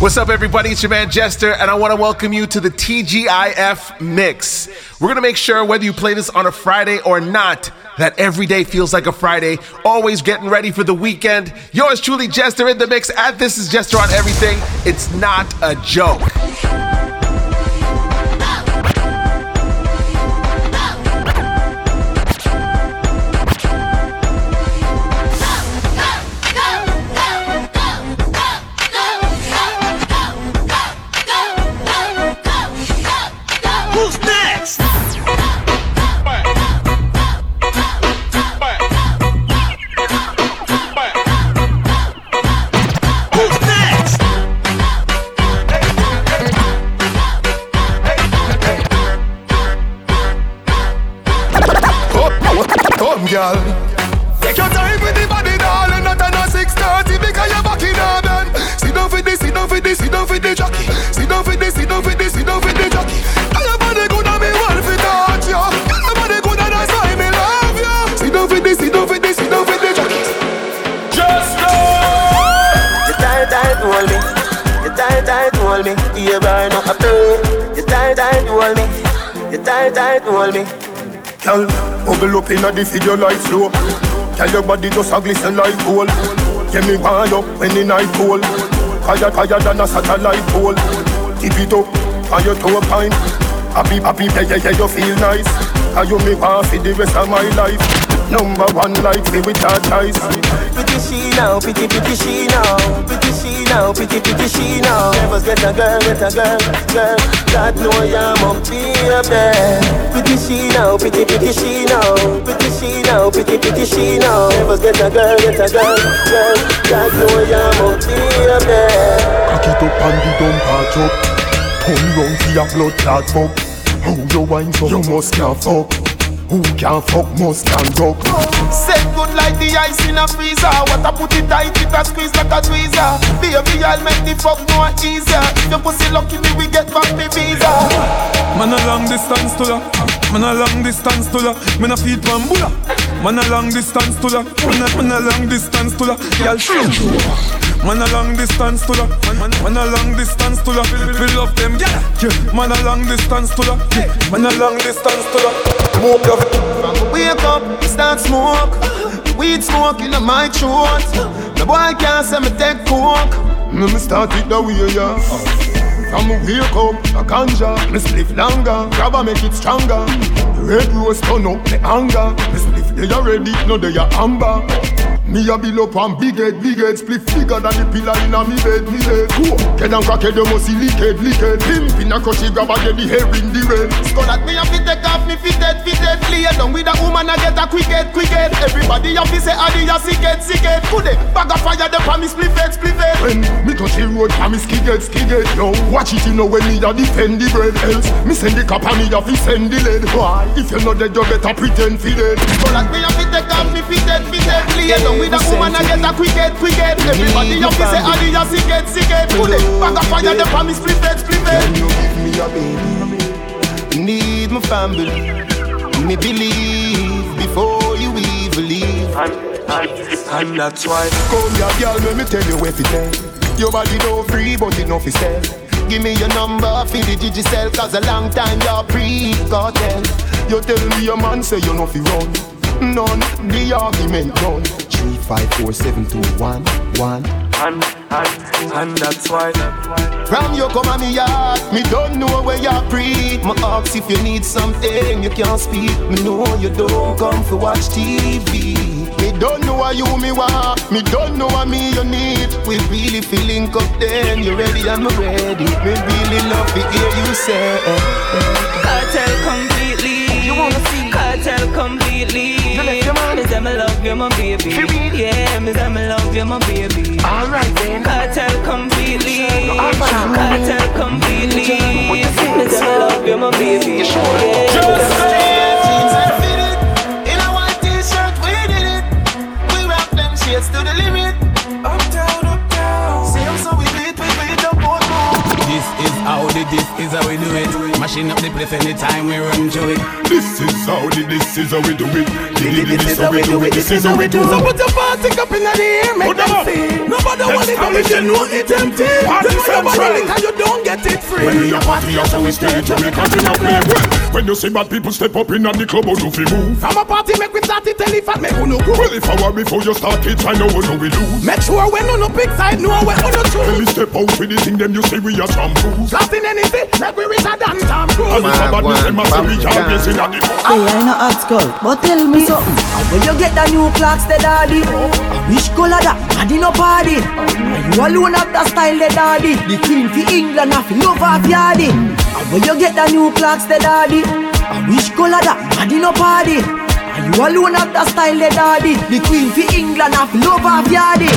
What's up, everybody? It's your man Jester, and I want to welcome you to the TGIF Mix. We're going to make sure whether you play this on a Friday or not, that every day feels like a Friday, always getting ready for the weekend. Yours truly, Jester in the Mix, at This is Jester on Everything. It's not a joke. Tight, tight, hold me. Girl, bubble up inna the video like flow. Tell your body just a glisten like gold. Get me wind up when the night cold. Higher, higher than a satellite pole. Tip it up on your toe pine. Happy, happy, yeah, yeah, yeah, you feel nice. How you me want for the rest of my life. Number one like me with that eyes. Pretty she now, pretty, pretty she now. Pretty she now, pretty, pretty she now. Never get a girl, get a girl, girl. God know I'm up baby. Pretty she now, pretty, pretty she now. Pretty she now, pretty, pretty she now. Never get a girl, get a girl, girl. God know I'm up baby. Cock it up and the dump patch up. Come round for your blood clot fuck. How you wine so you must can't fuck. Who can fuck must can rock. Set good like the ice in a freezer. What I put it tight, it a squeeze like a tweezer. Baby, I'll make the fuck more easier. If your pussy lucky me, we get back the visa. Man a long distance to ya. Man a long distance to ya. Man a feed one bulla. Man a long distance to ya. Man a, man a long distance to ya. Girl, Man a long distance to ya. Man, man a long distance to ya. We love them, yeah. yeah. Man a long distance to ya. Yeah. Man a long distance to ya. Smoke of Wake up, start smoke. Weed smoke in my throat. The boy can't say me take coke. Me me start it the way yeah. From me wake up, a ganja, me spliff longer, grab and make it stronger. The red rose turn up me anger, me spliff they already, no they are amber. Me a bill up one big head, big head Split bigger than the pillar in a me bed, me bed. Go, get and crack head, you must see licked, licked Pimp in a crushy grab and get the hair in the red Skull at me a fit take off me fitted, fitted Lay down with a woman a get a quick head, quick head Everybody a fi say adi a sick head, sick head Put it, bag of fire, the pa me split head, split head When me touch the road, pa me skigget, skigget Yo, watch it you know when me a defend the bread. Else, me send the cap and me a fi send the lead. Why? If you know dead, you better pretend fi dead. Skull at me a fit take off me fitted, fitted Lay down with a woman a get a quick head, quick head Everybody a fi say adi a sick head, sick head Put it, bag of fire, the pa me split head, split head Can you give me a baby? Need my family Me believe before you even leave And, and, and that's why. Come here, girl, let me tell you what to tell. Your body no free, but enough is sell. Give me your number for the Digicel Cause a long time you're pre-cartel You tell me your man say you no fi run. None, the argument done. Three, five, four, seven, two, one, one. And, and, and that's why. From you come on me yard Me don't know where you're pre Me ask if you need something You can't speak Me know you don't come for watch TV Me don't know what you me want Me don't know what me you need We really feeling up then You ready and me ready Me really love to hear you say Kartel completely. You wanna see? Kartel completely. You left your man? Me say me love you, my baby. For real? Yeah, me say me love you, my baby. Alright then. Kartel completely. Alright. Kartel completely. Me say me love you, my baby. Jeans Yeah. and fitted In a white t-shirt we did it We rock them shades to the limit how the this is how we do it. Mashing up the place anytime we run through it. This is how the this is how we do it. This is how we do it. This is how we do it. So put your party up in the air, make them see. Nobody want it, but you know it's empty. Party central. Because you don't get it free. When we a party, how we stay. Jamaican we not play well. When you see bad people step up in the club, how do we move? From a party, make we start it, tell if I make you no go. Well, if I were before you start it, I know how we lose. Make sure when you no pick side, know when you no choose. When we step out with the thing, them you say we are shampoos. Nothing anything, like we reach a dance time cruise. And if a bad miss, a say we are racing at the Hey, I know hot skull, but tell me something. How will you get the new clocks, the daddy? Which color that? Daddy no party. Are you alone have the style, the daddy? The queen for England, have love of yardy. How will you get the new clocks, the daddy? Which color that? Daddy no party. Are you alone have the style, the daddy? The queen for England, have love of yardy.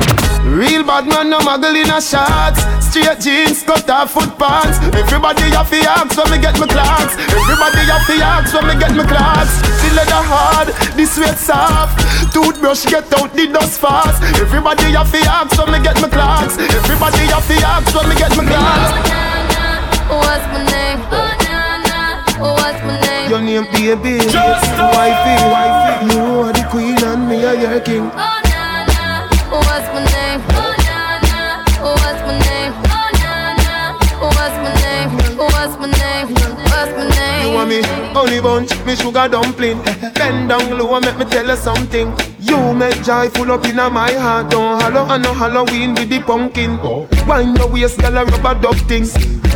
Real bad man, no muggle in a shots. Straight jeans, cut off foot pants. Everybody have to ask when me get my clocks. Everybody have to ask when me get my clocks. The leather hard, the sweat soft. Toothbrush get out the dust fast. Everybody have to ask when me get my clocks. Everybody have to ask when me get my clocks. What's my name? What's my name? Your name baby, Just wifey, wifey. You are the queen and me are your king. Oh What's my name? Want me honey bunch, me sugar dumpling. Bend down low and make me tell you something. You make joy full up in my heart. Don't hollow and no Halloween with the pumpkin. Wind your waist, girl, a rubber duck thing.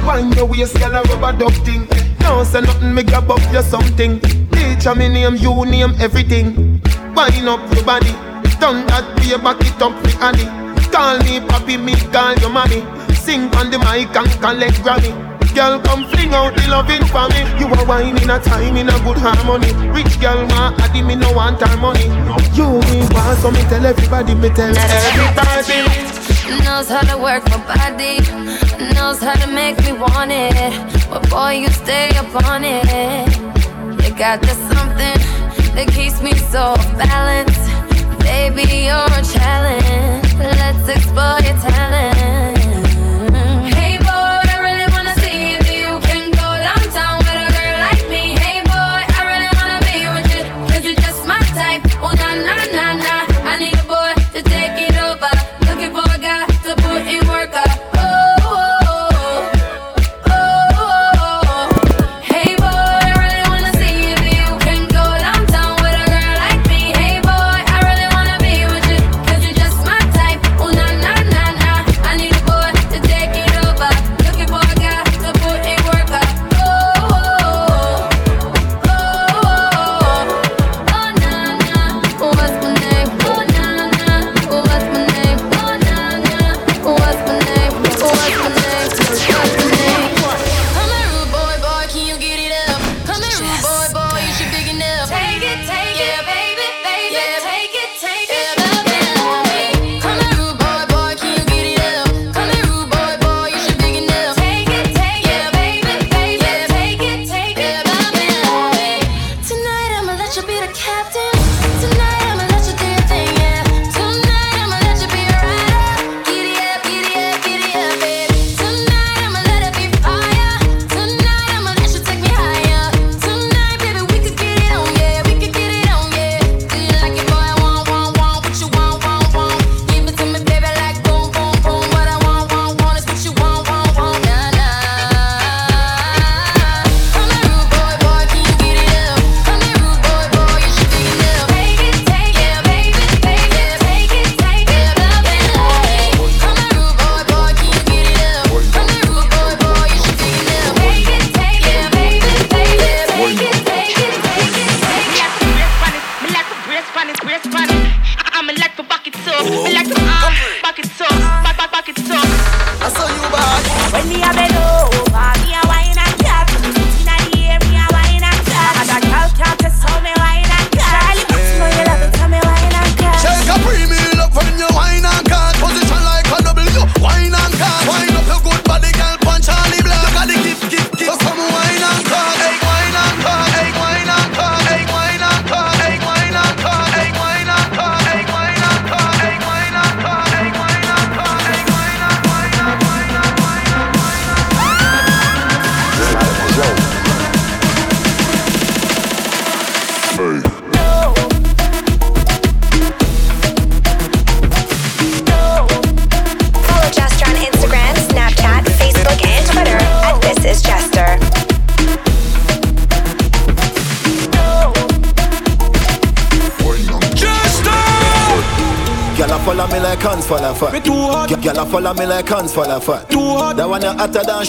Wind your waist, girl, a rubber duck thing. No say nothing, me grab up you something. Teacher me name, you name everything. Wind up your body, done that way, back it up me honey. Call me papi, me call your mommy. Sing on the mic and collect Grammy. Girl, come fling out the loving for me. You are wine in a time in a good harmony. Rich girl, ma, addy me no want her money. You me want so me tell everybody, me tell everybody. Knows how to work my body, knows how to make me want it. But boy, you stay up on it. You got this something that keeps me so balanced. Baby, you're a challenge. Let's explore your talent.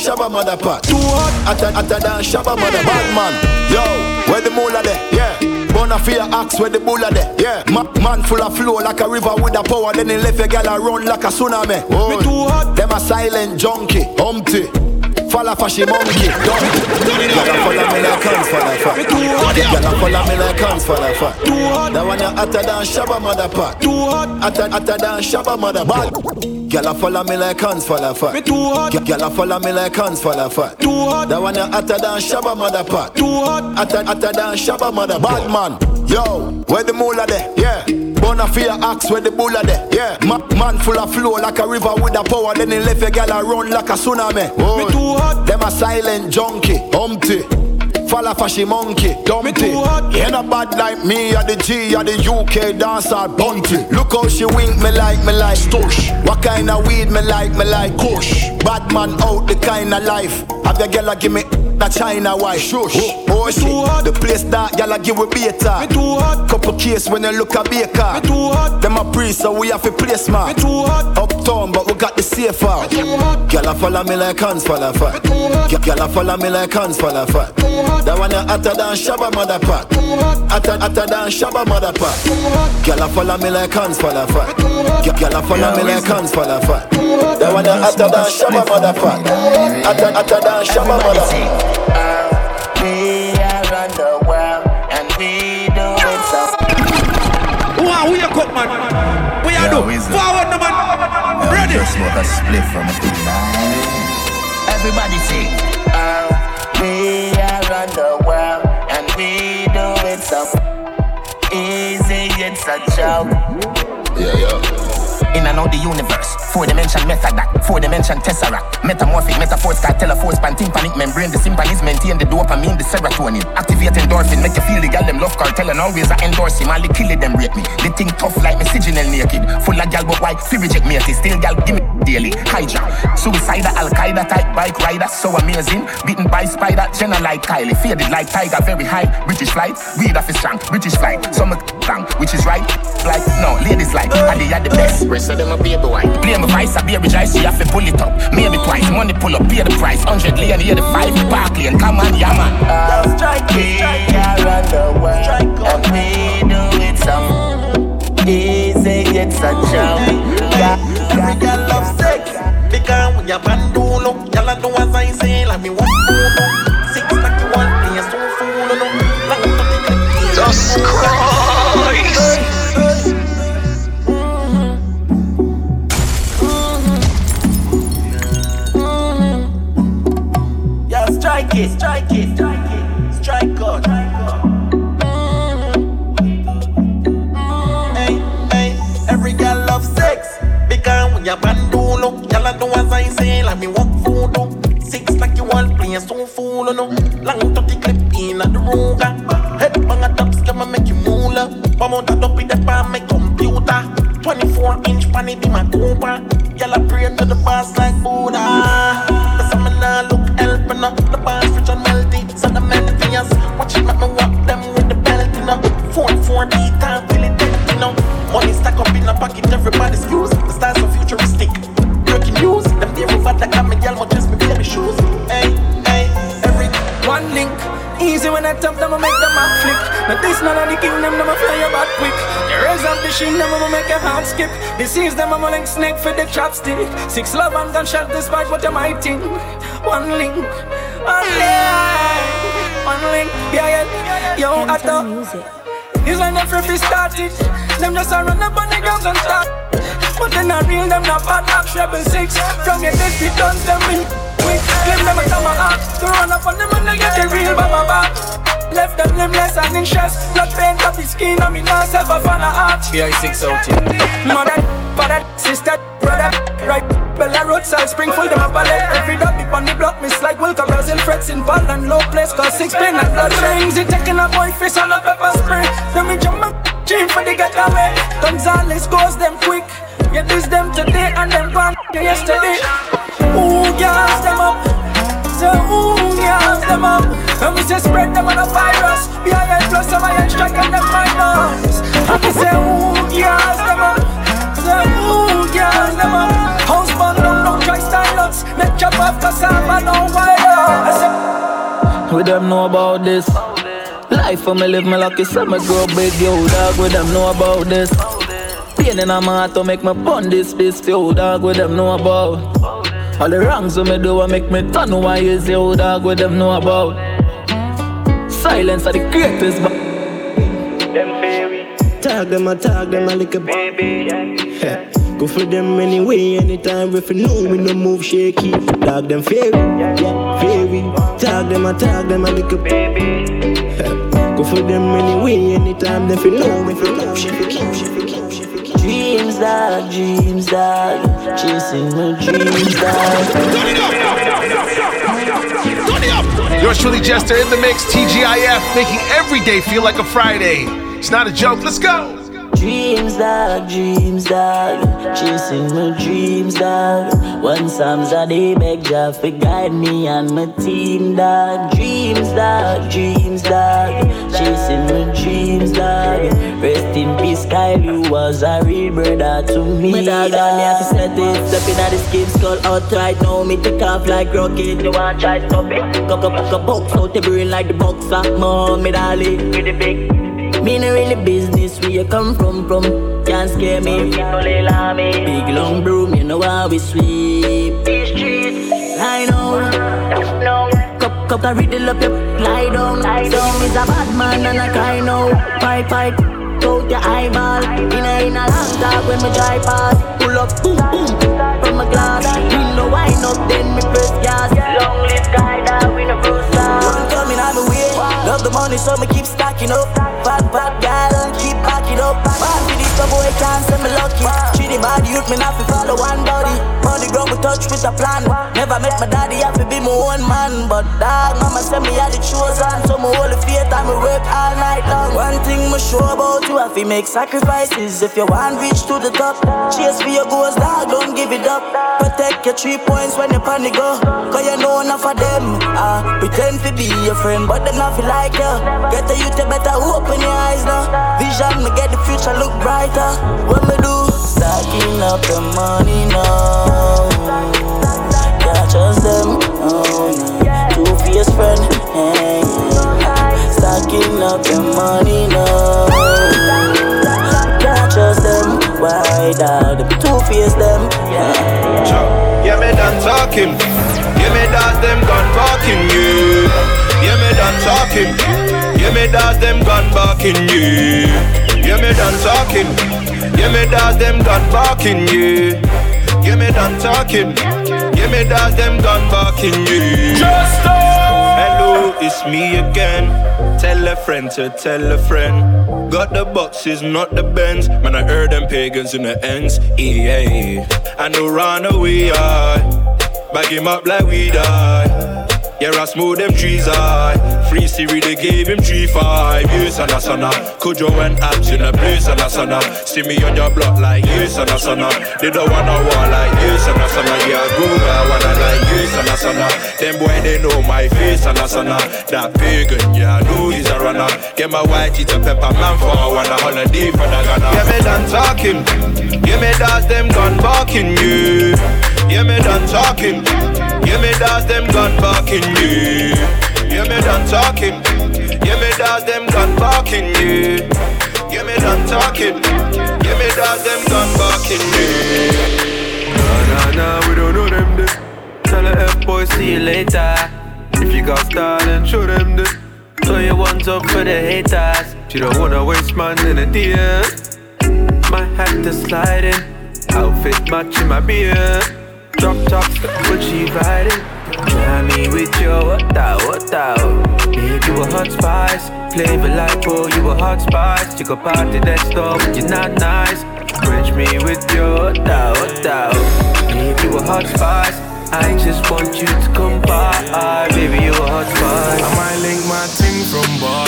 Shabba mother pot. Too hot. Hotter, hotter than Shabba mother bad man. Yo, where the moolah there? Yeah. Bona fear axe where the bulla there? Yeah. Ma- man full of flow like a river with a power. Then he left a gal a run like a tsunami. Oh. Me too hot. Them a silent junkie, humpty. Falla fashy monkey, donkey. A follow me like hands fall a fat. Too hot. That one a hotter than Shabba mother pot. Too hot. Hotter, hotter than Shabba mother bad. Gyal a follow me like hands fall a fat. Me too hot. Gyal a follow me like hands fall a fat. Too hot. That one a hotter than Shabba mother pot. Too hot. Hotter, hotter than Shabba mother bad man. Yo, where the moolah there? Yeah. Bona fear axe where the bulla there? Yeah. Ma- man full of flow like a river with a power. Then he left a gal a run like a tsunami. Oh. Me too hot. Them a silent junkie, humpty. Falla fashy monkey, dumpty. Ain't a bad like me, or the G, or the UK dancer, bunty. Look how she wink me like, me like. Stush. What kind of weed me like, me like. Kush. Bad man out the kind of life. Have your girl give me that China white. Shush. Oh, oh Me too hot. The place that girl a give we beta. Me too hot. Couple case when you look a baker. Me too hot. Them a priest, so we have to play Me too hot. Uptown, but we got the safe out. Me too hot. Girl a follow me like hands fall a fat. Me too hot. Girl a follow me like hands fall a fat. hot. That one a hotter than Shabba mother pot. Hotter, hotter than Shabba mother pot. Girl a follow me like hands fall a fat. Girl a follow me like hands fall a fat. That one a hotter than Shabba mother pot. Hotter, hotter than Shabba mother pot. Man. We a do. Forward no man. Ready. Just smoke a split from a thing Everybody sing. Oh, we are on the world and we do it so easy. It's a joke. Yeah, yeah. In and out the universe, four dimension method that, four dimension tesseract, metamorphic metaphors that tell a force pan tympanic membrane. The sympathies maintain the dopamine, the serotonin, activate endorphin, make you feel the gal them love cartel and always I endorse him. The kill it, them rate me. They think tough like me signal naked, full of gal but why? Fi reject me, still gal give me daily. Hydra, suicidal, Al Qaeda type bike rider, so amazing. Beaten by spider, Jenna like Kylie, faded like tiger, very high. British flight, weed off is strong, British flight, some which is right. Like no, ladies like, and they are the best. Rest of them a baby white. Play my vice, I baby drive, so you have to pull it up. Maybe twice, money pull up, pay the price. Hundred lane, here the five, Barkley and come on, yeah man. Uh, strike we are on the world, and we do it so easy, it's a joke. Yeah, Every girl love sex Because when you band do look Y'all do as I say Like me want food strike it, strike it, strike it, strike God. Mm. Hey, hey, every girl love sex. Because when you band do look, y'all do as I say, like me walk food do. Six like you want play so fool no. Long to the clip in the ruga. Ah. Head bang a top scam make you moolah. Out that up with the pan my computer. 24 inch pan it in my Cooper. Y'all pray to the boss like Buddha. Them, I make them a flick. But this none of the kingdom, them a fly about quick. The raise of the sheen, them a make a heart skip. Disease them a link snake for the chopstick. Six love and gunshot despite what you might think. One link, one link, one link. Yeah, yeah, yo, I thought. It's when the free started. Them just a run up on the guns and start. But they not real, them not bad like Rebel 6 From your death, we done them in quick them a come out To run up on them and they get the real baba back Left them limbless and in stress. Blood paint up his skin and me not self a fan of art Yeah, six out here. Mother, father, sister, brother. Right, Bella roadside, Springfield, them up a ballet Every dog deep on the block, miss like Wilka Brazil, frets in ball and low place Cause six pain and blood rings. It taking a boy face on a pepper spray. Then me jump my chain for the getaway. Gonzales goes them quick. Yeah, this them today and them gone yesterday. Ooh, gas them up say, ooh, me house them up. And we say, spread them on a virus. Me I plus I am strike and them minus. And we say, ooh, me house them up. Say, ooh, me house them up. House man, don't, don't try style nuts. Let chop off cassava, no wire. We them know about this. Life for me live me lucky, so me grow big, yo dog. We them know about this. Pain in my heart to make me bond this, this, yo dog. We them know about. All the wrongs we me do, I make me turn why is yo dog. We them know about. Silence are the greatest. But Them fairy. Tag them, I tag them, I like a baby. Yeah. Go for them anyway, anytime if you know we no move shaky. Tag them fairy, yeah, fairy. Tag them, I tag them, I like a baby. Yeah. Go for them anyway, anytime if you know we no move shaky. Dreams, dog, dreams, dog. Chasing my dreams, dog. Yours truly, Jester in the mix, TGIF, making every day feel like a Friday. It's not a joke. Let's go. Dreams, dog, dreams, dog. Chasing my dreams, dog. One Psalms a day, beg Jah for guide me and my team, dog. Dreams, dog, dreams, dog. Chasing my dreams, dog. Rest in peace, Kyle, you was a real brother to me. My dog, and me have to set it. Stepping at the skin skull out right now. Me take off like rocket. You want try stop it? Cock up, up, box out the brain like the boxer. Mom, me darling, with the big. No really business where you come from, from? Can't scare me, Big long broom, you know how we sweep. These streets, I know Cup, cup, I riddle up your lie down. Say you is a bad man and I cry now. Pipe, pipe, out your eyeball. In a, in a long talk when me drive past. Pull up, boom, boom, from a glass. Window wind up, then me press gas. Long live guy, that we no bruise One coming out my way? Love the money so me keep stacking up Bad, bad girl, keep backing up Bad with this boy can't say me lucky. Treat the bad youth, me not fi follow one body. Money ground we touch with a plan. Never met my daddy, have to be my own man. But dog, mama said me had the chosen. So me hold the faith and me work all night long. One thing me sure about you, have to make sacrifices. If you want reach to the top Chase for your goals, dog, don't give it up. Protect your three points when you panic go. Cause you know enough of them. Uh, Pretend to be your friend, but them not feel like you Get the youth, you better open your eyes now. Vision, me get the future look brighter. What me do? Stacking up the money now. Can't trust them, oh no Two-faced friend, hey, yeah. Stacking up the money now. Can't trust them, why dog? Them two-faced them, yeah Yeah, me done talking. Yeah, me dance them gun barking, yeah. Yeah, me done talking Yeah, me dance them gun barking, yeah. Yeah, me done talking. Yeah, me dance them gun barking, yeah. Yeah, me done talking. Yeah, me dance them gun barking, yeah. Hello, it's me again. Tell a friend to tell a friend. Got the boxes, not the bends. Man, I heard them pagans in the ends. Yeah, I know run away, I Bag him up like we die. Yeah, I smooth them trees, I Siri, they gave him 3-5 Years sana sana Kujo and abs in a place sana sana See me on your block like years sana sana They don't wanna war like years sana sana Yeah, go I wanna like years sana sana Them boy, they know my face sana sana That pagan, yeah, I know he's a runner. Get my white and pepper man for I wanna holiday for the Ghana Yeah, me done talking. Yeah, me dance them gun barking, yeah. Yeah, me done talking. Yeah, me dance them gun barking, yeah Yeah, me done talking. Yeah, me dance them gun barking, yeah. Yeah, me done talking. Yeah, me dance them gun barking, yeah. Nah, nah, nah, we don't know them this. Tell the F-boy, see you later. If you got style, then show them this. So you want up for the haters. You don't wanna waste man in the tears. My hat to slide in Outfit matching my beard. Drop top, but she riding Me with your what that, what Babe, you a hot spice Play Flavor like bro, you a hot spice. You go party that but you're not nice. Quench me with your what that, what Babe, you a hot spice I just want you to come by. Baby, you a hot spice. I might link my team from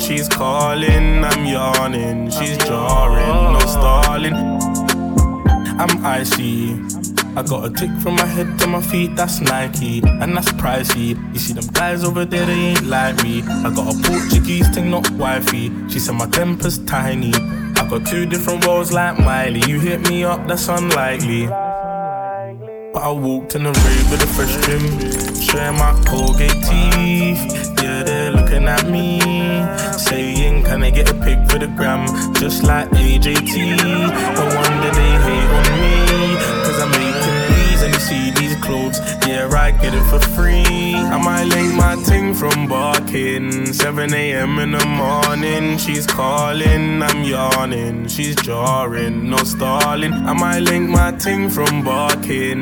she's calling, I'm yawning, she's jarring, no stalling. I'm icy. I got a tick from my head to my feet, that's Nike, and that's pricey. You see them guys over there, they ain't like me. I got a Portuguese thing, not wifey. She said my temper's tiny. I got two different roles like Miley. You hit me up, that's unlikely. But I walked in the rave with a fresh trim, showing my Colgate teeth. Yeah, they're looking at me, saying, Can I get a pic for the gram? Just like AJT. No wonder they hate on me, cause I'm making these and you see these clothes. Yeah, I get it for free. I might link my ting from barking. 7 a.m. in the morning, she's calling, I'm yawning, she's jarring, no stalling. I might link my ting from barking.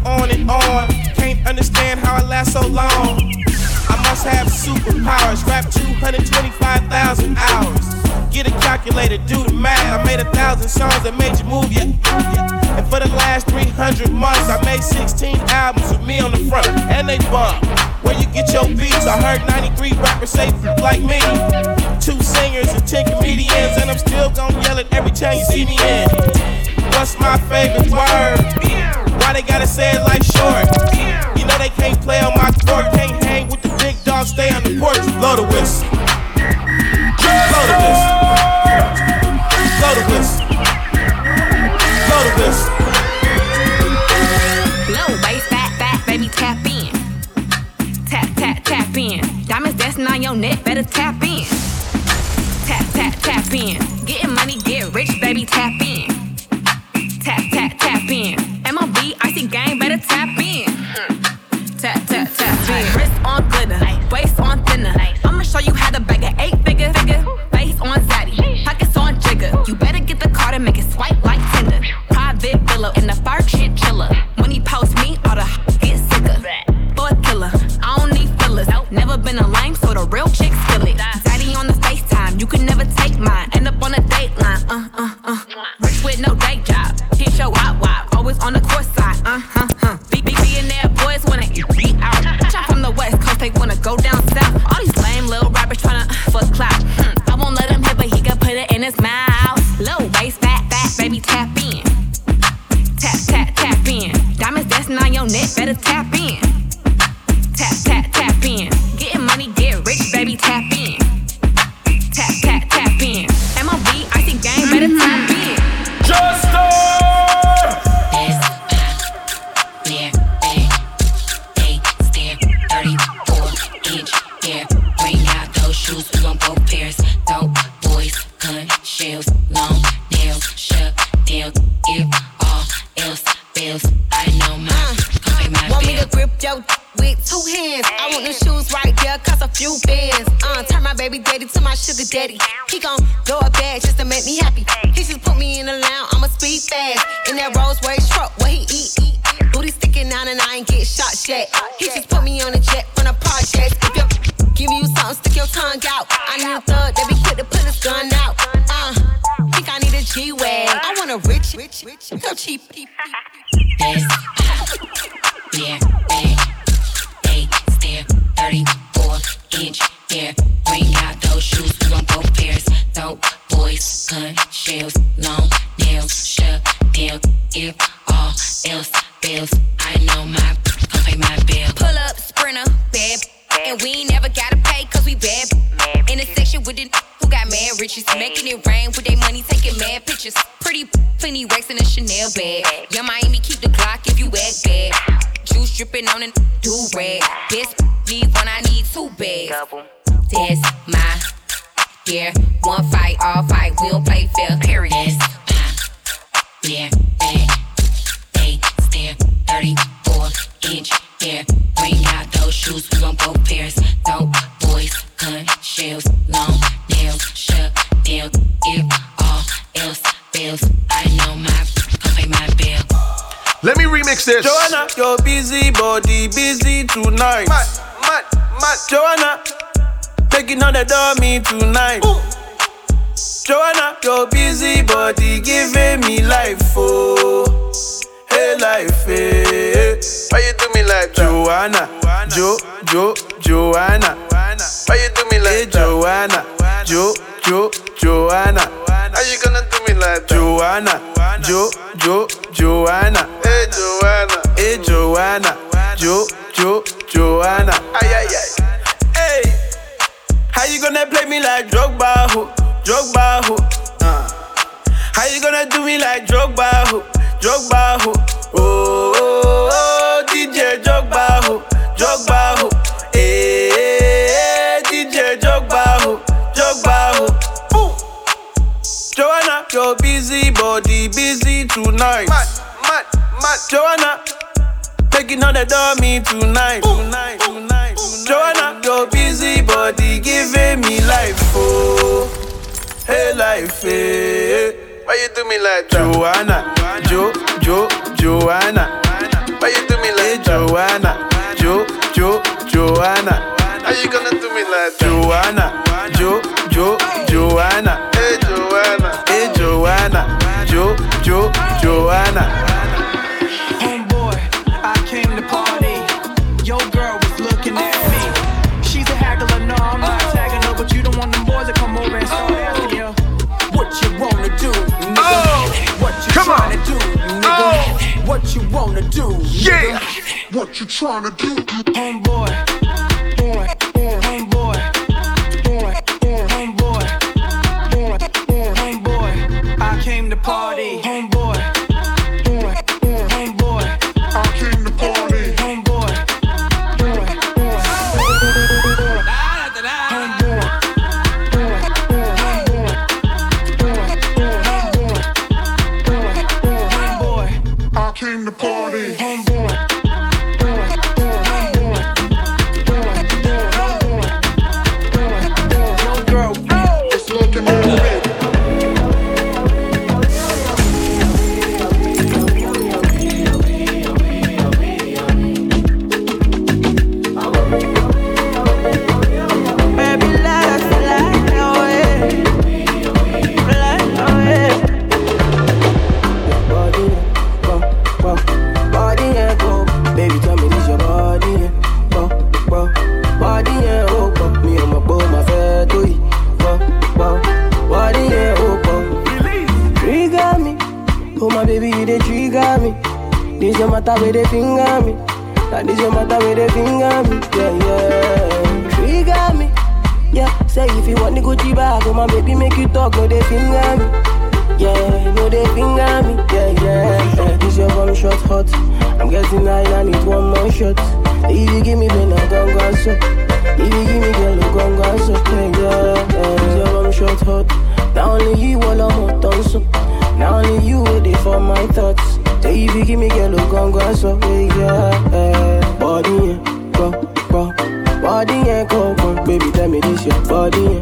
superpowers, rap 225,000 hours. Get a calculator, do the math. I made a thousand songs that made you move, yeah. And for the last 300 months, I made 16 albums with me on the front, and they bump. Where you get your beats? I heard 93 rappers say like me. Two singers and 10 comedians, and I'm still gonna yell it every time you see me in. What's my favorite word? Why they gotta say it like short? You know they can't play on my court, can't hang with the stay on the porch. Blow the whistle. Blow the whistle. Blow the whistle. Blow the whistle. Low waist, fat, fat, baby, tap in. Tap, tap, tap in. Diamonds dancing on your neck, better tap in. Tap, tap, tap in. I want the shoes right there, cost a few bands. Uh, turn my baby daddy to my sugar daddy. He gon' blow a bag just to make me happy. He just put me in the lounge, I'ma speed fast. In that Rolls Royce truck, what he eat, eat. Booty sticking out and I ain't get shot yet. He just put me on a jet from the projects. If you give you something, stick your tongue out. I need a thug that be quick to put his gun out. Uh, think I need a G-Wag. I want a rich, rich, rich, no cheap. This, yeah, hair. Bring out those shoes, we want both pairs. Dope boys, gun, shells, long nails, shut down. If all else fails, I know my, come pay my bill. Pull up, sprinter, bad. And we never gotta pay cause we bad. In the section with the who got married. riches. Making it rain with their money, taking mad pictures. Pretty plenty racks in a Chanel bag. Yung Miami, keep the Glock if you act bad. Juice dripping on a do rag. This need one, I need two bags. That's my yeah. One fight, all fight, we don't play fair. Period. That's my yeah. Bag. They stare 34 inch hair. Bring out those shoes, we want both pairs. Dope boys, gun shells, long nails, shut down. If all else fails, I know my, pay my bill. Let me remix this. Joanna, your busy body busy tonight. Mad, mad, mad. Joanna, making all the dummy tonight. Ooh. Joanna, your busy body giving me life, oh, hey life, hey. Why you do me like that? Joanna, Jo, Jo, Joanna. Why you do me like hey, Joanna, Jo, Jo, Joanna. How you gonna do me like that? Joanna, Jo, Jo, Joanna. Hey Joanna, hey Joanna, Jo, Jo, Joanna. Ay ay ay. How you gonna play me like Drogba, ho, Drogba, ho? Uh. How you gonna do me like Drogba, ho, Drogba, ho? Oh, oh, oh, DJ Drogba, ho, Drogba, ho. Hey, DJ Drogba, ho, Drogba, ho. Boom. Joanna, your busy body busy tonight. Mad, mad, mad. Joanna, taking all the dummy tonight, tonight, tonight, tonight. Joanna, life, hey. Why you do me like that? Joanna, Jo, Jo, Joanna. Why you do me eh, like hey, Joanna, Jo, Jo, Joanna. How you gonna do me like that? Joanna, Jo, Jo, Joanna. Hey Joanna, hey Joanna, Jo, Jo, Joanna. Do, Yeah. What you trying to do, homeboy? Matter where they finger me. Now this your matter where they finger me. Yeah, yeah. Trigger me. Yeah, say if you want the Gucci bag, oh my baby make you talk, no they finger me. Yeah, no they finger me. Yeah, yeah. yeah. This your one shot hot. I'm getting high, I need one more shot. If you give me then I'm gon' go so. If you give me girl, I'm gon' go so. Yeah, yeah. This your one shot hot. Now only you all I'm hot on so. Now only you waiting for my thoughts. Say if you give me I'm gon' go so. Yeah, yeah. yeah. Body, yeah. Go, go. Body ain't go, go, baby, tell me this your body ain't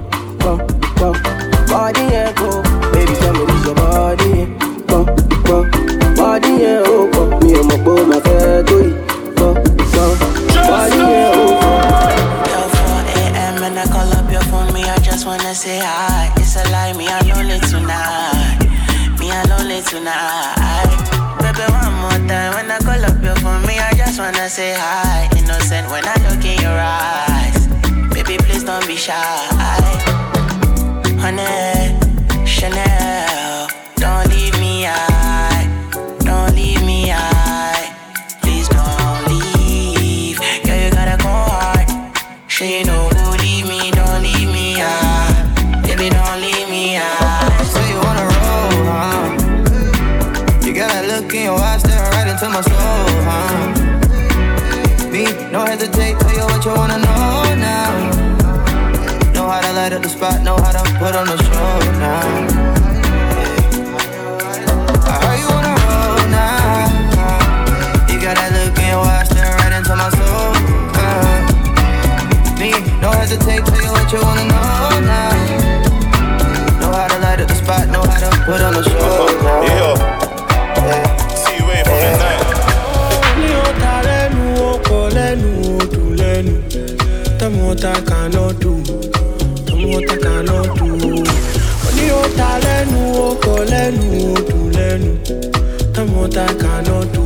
I cannot do.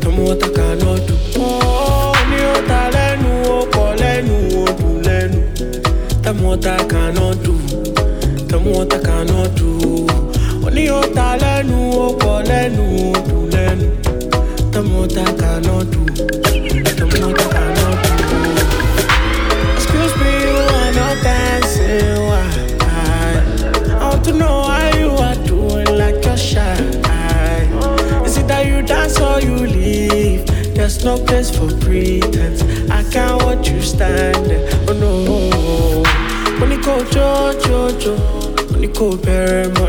Tell what I cannot do. Oh, ò ta lẹ́nu, ó kọ lẹ́nu, ó dùn lẹ́nu. Tell what I cannot do. Tell what I cannot do. Ò ta lẹ́nu, ó kọ lẹ́nu, ó dùn lẹ́nu. Tell what I cannot do. You dance or you leave? There's no place for pretense. I can't watch you stand. Oh no. When you go, jo, jo, jo. You go, bury my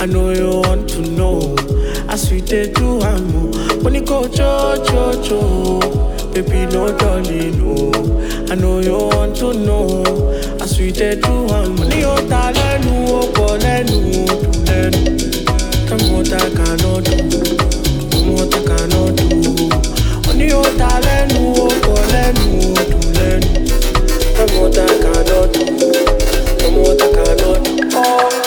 I know you want to know. As we did do When you go cho cho cho Baby no darling no I know you want to know As we did do amo I'm what I cannot do. I'm what I cannot do. Learn, learn. I'm what I cannot do. I'm what I cannot do. Oh.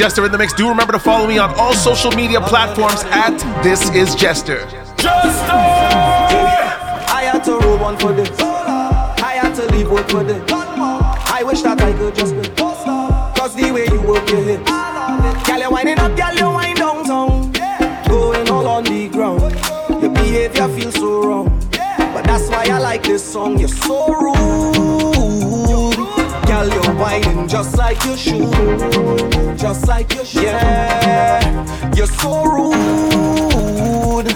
Jester in the mix. Do remember to follow me on all social media platforms at This Is Jester. I had to roll one for this. I had to leave one for this. I wish that I could just be. Cause the way you work your hips. Girl, you winding up, girl, you wind down, down. Going all on the ground. Your behavior feels so wrong. But that's why I like this song. You're so rude. Whining just like you should. Just like you should. Yeah, you're so rude.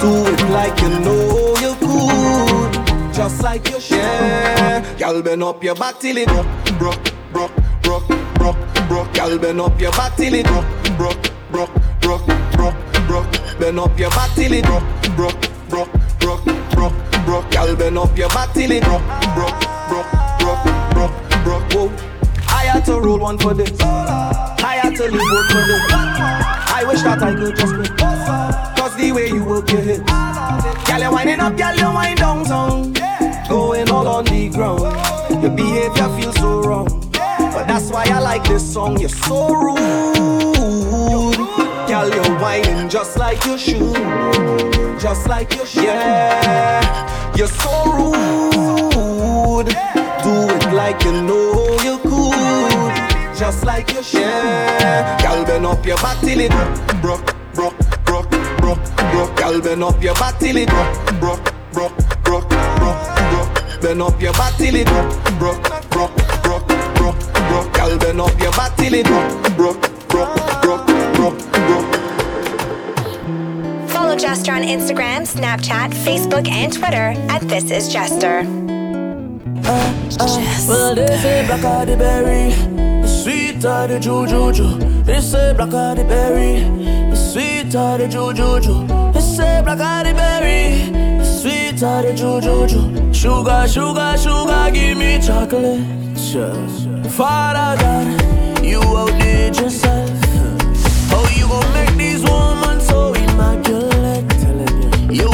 Do it like you know you could. Just like you should. Yeah, girl, bend up your back till it broke, broke, broke, broke, broke, broke. Girl, bend up your back till it broke, broke, broke, broke, broke, broke. Bend up your back till it broke, broke, broke, broke, broke, broke. Girl, bend up your back till it broke, broke. Whoa. I had to roll one for this. I had to leave one for this. I wish that I could just be. Cause the way you work your hips. Girl, you winding up, girl, you wind down, down. Going all on the ground. Your behavior feels so wrong. But that's why I like this song. You're so rude. Girl, you're whining just like you should. Just like you should. Yeah, you're so rude. Do it like you know you could, just like you should. Yeah. Girl, bend up your back till it broke, broke, broke, broke, broke. Girl, bend up your back till it broke, broke, broke, broke, broke. Bend up your back till it broke, broke, broke, broke, broke. Girl, bend up your back till it broke, broke, broke, broke, broke. Follow Jester on Instagram, Snapchat, Facebook, and Twitter at This Is Jester uh, uh. Well, they say black are the berry, the sweet are the juju. They say black are the berry, the sweet are the juju. They say black are the berry, the sweet are the juju. Sugar, sugar, sugar, give me chocolate. Father God, you outdid yourself. How you gon' make these women so immaculate? You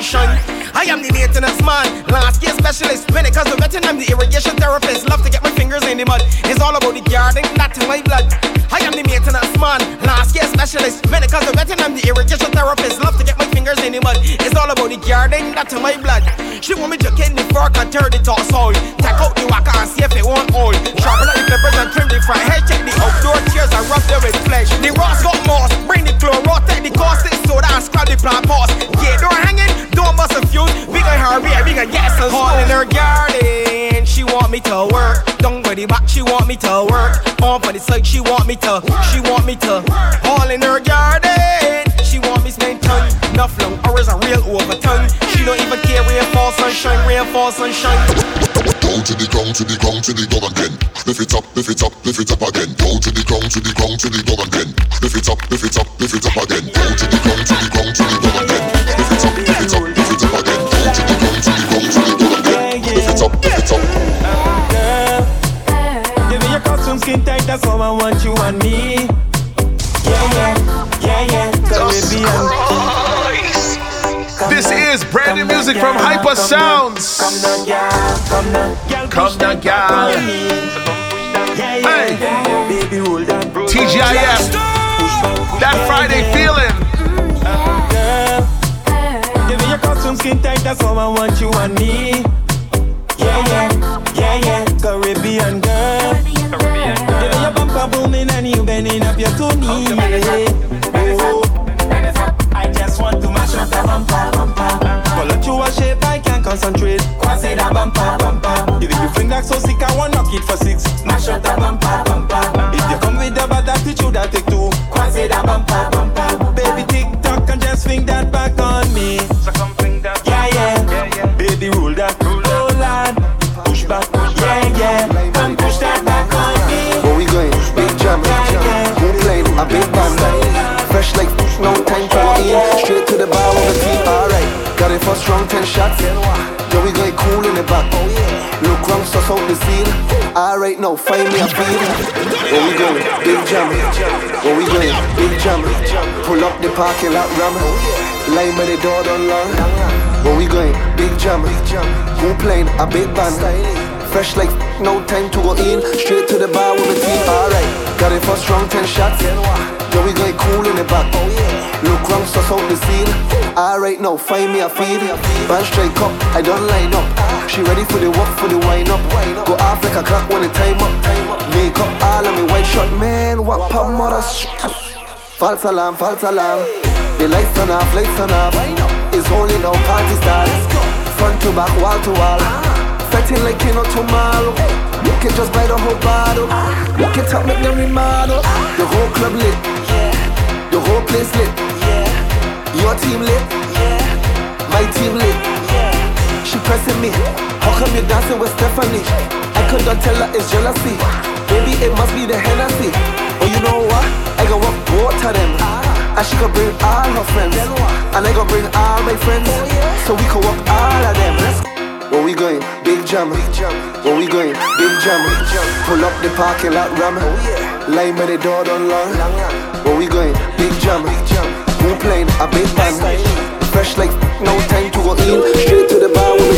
mansion that girl. Hey, TGIF, that Friday feeling. Give me your costume skin tight, that's all I want you and me. Yeah, yeah, yeah, yeah, Caribbean girl. Give me your bumper booming and you bending up your two knees. Oh, I just want to mash up the bumper, bumper. But let you a shape I can't concentrate. Quasi da bumper, bumper. You feel like so sick, I want knock it for six. Mash up that bumper. Find me a beat. Where we going? Big jam. Where we going? Big jam. Pull up the parking lot, ram. Line by the door, don't long. Where we going? Big jam. Who playing a big band? Fresh like no time to go in. Straight to the bar with the team. Alright, got it for strong 10 shots. Yo, we going cool in the back. Look round, suss out the scene. Alright, now find me a feed. Band straight up, I don't line up. She ready for the walk, for the wind up. Go off like a clock when the time up. Make up all of me white shot, man. What pop mother? False alarm, false alarm. The lights turn off, lights turn off. It's only now party start. Front to back, wall to wall. Fetting like you know tomorrow. You can just buy the whole bottle. You can top make them remodel. The whole club lit. The whole place lit. Your team lit. My team lit. She pressing me. How come you dancing with Stephanie? I could not tell her it's jealousy. Maybe it must be the Hennessy. Oh, you know what? I gon' walk both of them. And she gon' bring all her friends. And I gon' bring all my friends. So we can walk all of them. Where we going? Big jam. Where we going? Big jam. Pull up the parking lot, ram. Line by the door, don't long. Where we going? Big jam. Playing a big band? Fresh like no time to go in. Straight to the bar Don't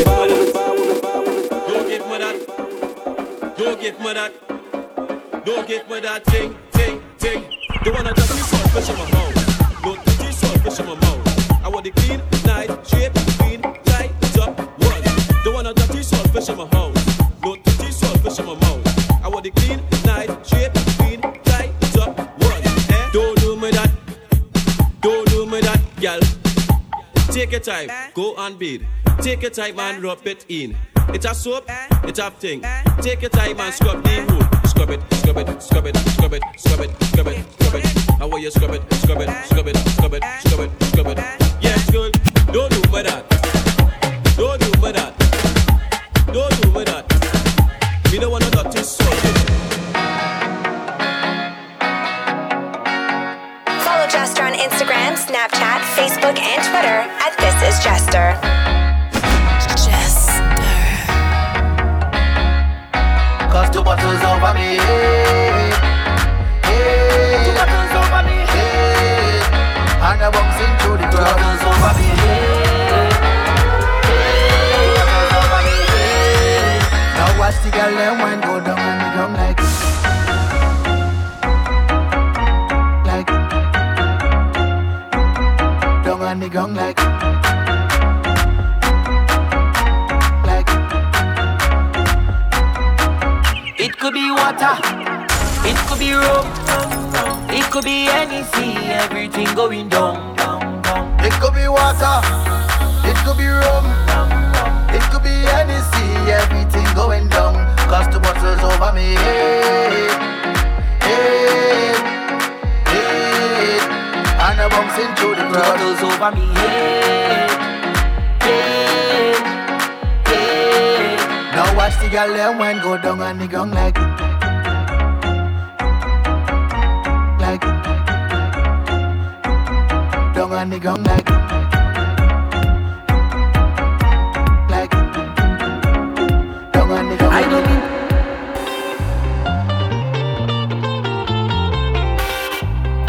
get me that. Don't get me that. Don't get me that thing, thing, thing. The one I just see fish in my mouth. Time, go and beat. Take your time and rub it in. It's a soap, it's a thing. Take your time and scrub the wood. Scrub it, scrub it, scrub it, scrub it, scrub it, scrub it, scrub it. How will you scrub it, scrub it, scrub it, scrub it, scrub it, scrub it? Yes, good. Don't do me that. Don't do me that. Don't do me that. Me don't wanna dirty soap. Jester on Instagram, Snapchat, Facebook, and Twitter at This Is Jester. Jester. Cause two bottles over me. Hey, two bottles over me. Hey, and I bouncing through the crowd. Two bottles over me. Hey, two bottles over me. Now watch the girl them wine go down and me come like. Like. And the gong like. It could be water, it could be rum, it could be anything, everything going down. down, down. It could be water, it could be rum, it could be anything, everything going down. Cause the bottles over me. Hey, hey, hey. And I'm bouncing crowd. Bottles over me, hey, hey, hey. Now watch the girl them wine go down and the gong like Like Down and the gong Like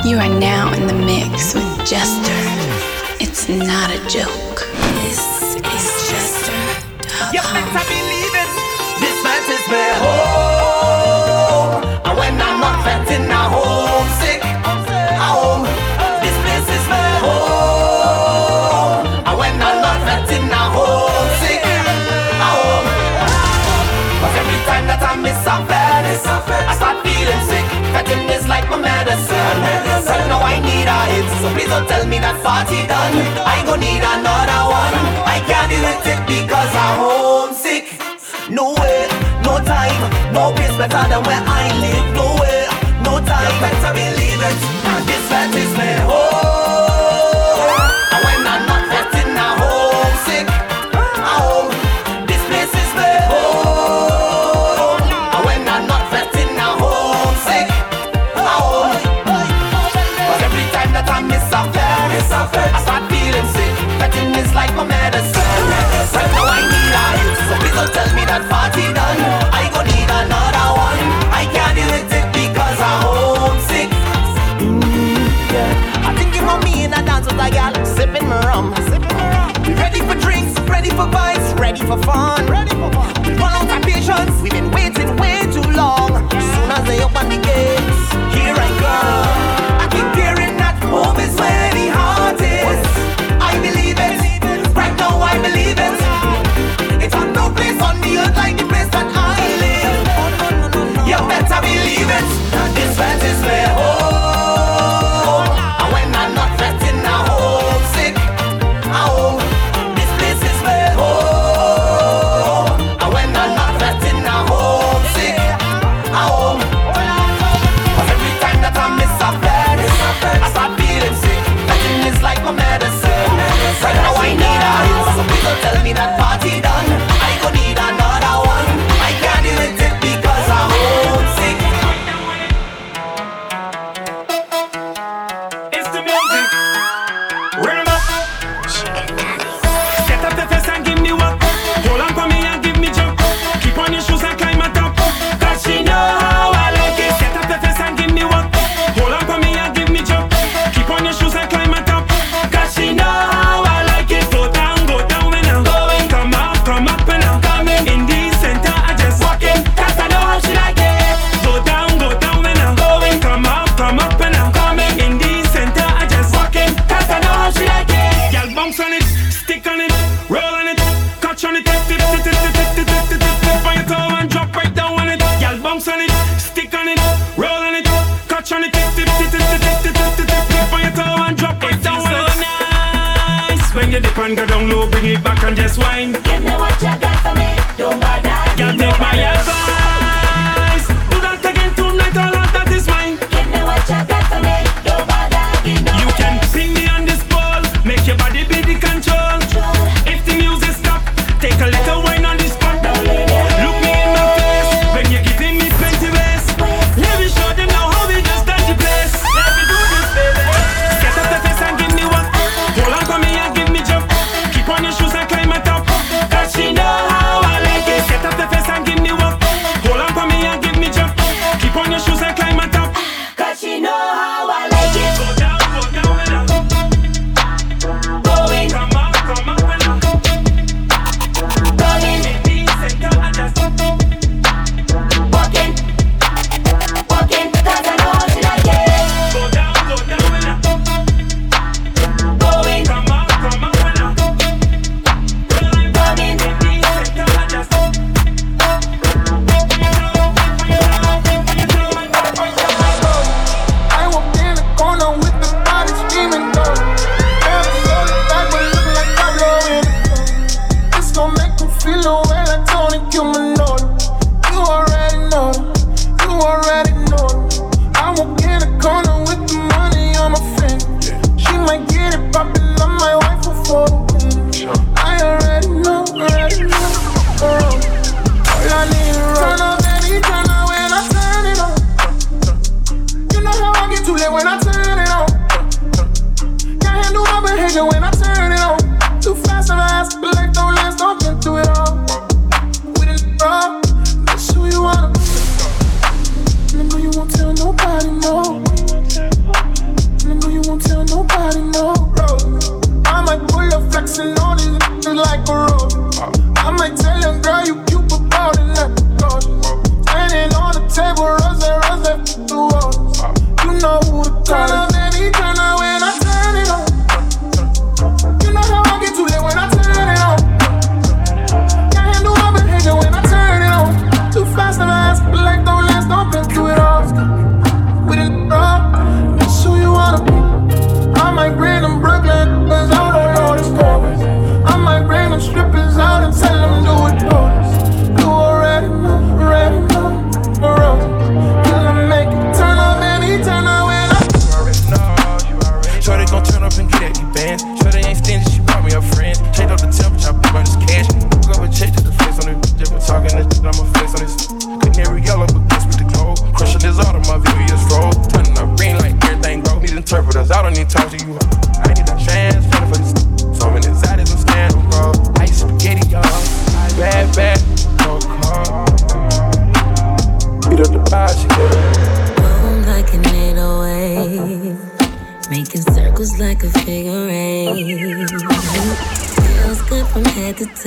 You are now in the mix with Jester. It's not a joke. This is Jester. So please don't tell me that party done. I gon' need another one. I can't deal with it because I'm homesick. No way, no time, no place better than where I live. No way, no time. Better believe it. This is my home.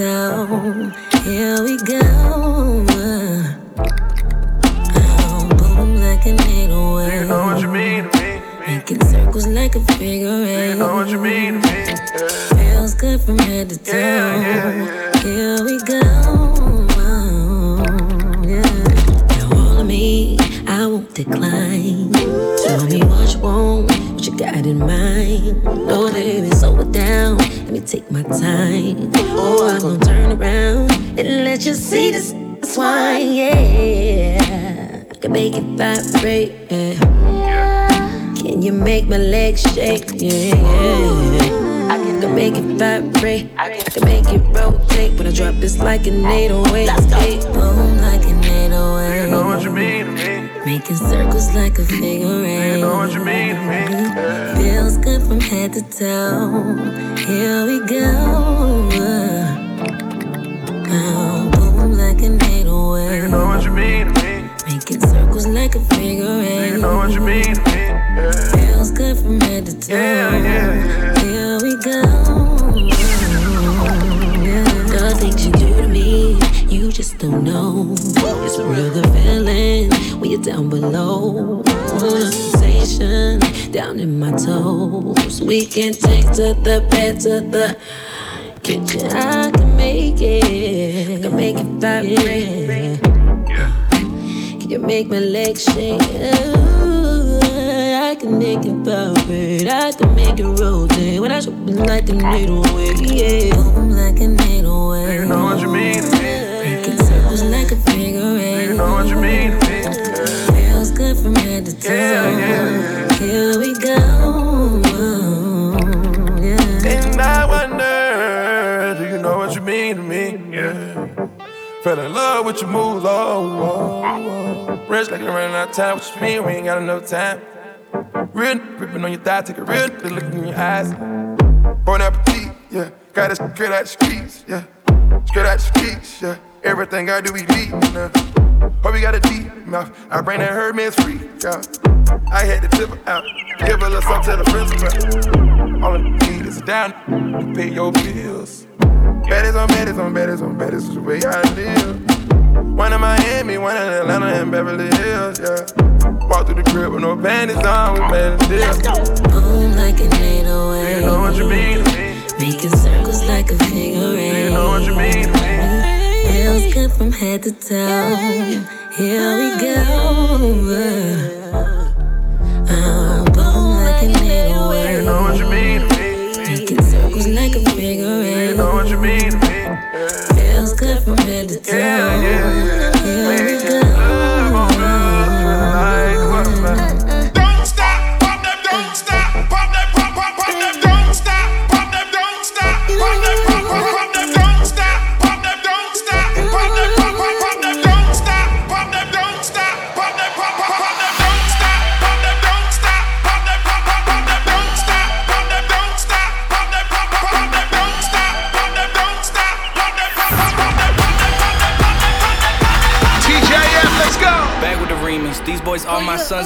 Here we go. Oh, boom like an 808. You know what you mean. Making circles like a figure eight. You know what you mean. Feels good from head to toe. Here we go. Oh, yeah. Now all of me, I won't decline. Tell me what you want, what you got in mind. No, baby, slow it down. Let me take my time. Oh, I'm gonna turn around and let you see this swine. Yeah, I can make it vibrate. Yeah. Can you make my legs shake? Yeah, yeah. I can make it vibrate. I can make it rotate. When I drop, it's like an 808. Let's go. Boom, oh, like an 808. You know what you mean to me. Making circles like a figure eight. You know what you mean to me. Feels good from head to toe. Here we go. Oh, boom, like an 808. You know what you mean to me. Making circles like a figure eight. You know what you mean to me. Feels good from head to toe. Here we go. Just don't know. It's a real good feeling when you're down below. The sensation down in my toes. We can take to the bed to the kitchen. I can make it, I can make it vibrate. Can you make my legs shake? Ooh, I can make it vibrate. I can make it rotate. When I show it like a needle away, yeah. Boom like a needle away. You know what you mean like a figure eight. You know what you mean to me. Feels good from head to toe. Here we go. Yeah. And I wonder, do you know what you mean to me? Yeah. Fell in love with your moves, oh, oh, oh. Rich like you're running out of time, what you mean? We ain't got enough time. Real gripping on your thigh, take a real good look in your eyes. Bon appetit, yeah. Got it straight out the streets, yeah. Straight out the streets, yeah. Everything I do, we lead, yeah. Hope you got a deep mouth. I bring that Hermes free, yeah. I had to tip her out, give her a little something to the principal. All I need is a down pay your bills. Baddies on baddies on baddies on baddies is the way I live. One in Miami, one in Atlanta, and Beverly Hills, yeah. Walk through the crib with no panties on, we made a deal. Feels from head to toe. Here we go. Oh, boom like an 808. You know what you mean to me. Making circles like a figure eight. You know what you mean to me. Feels good from head to toe.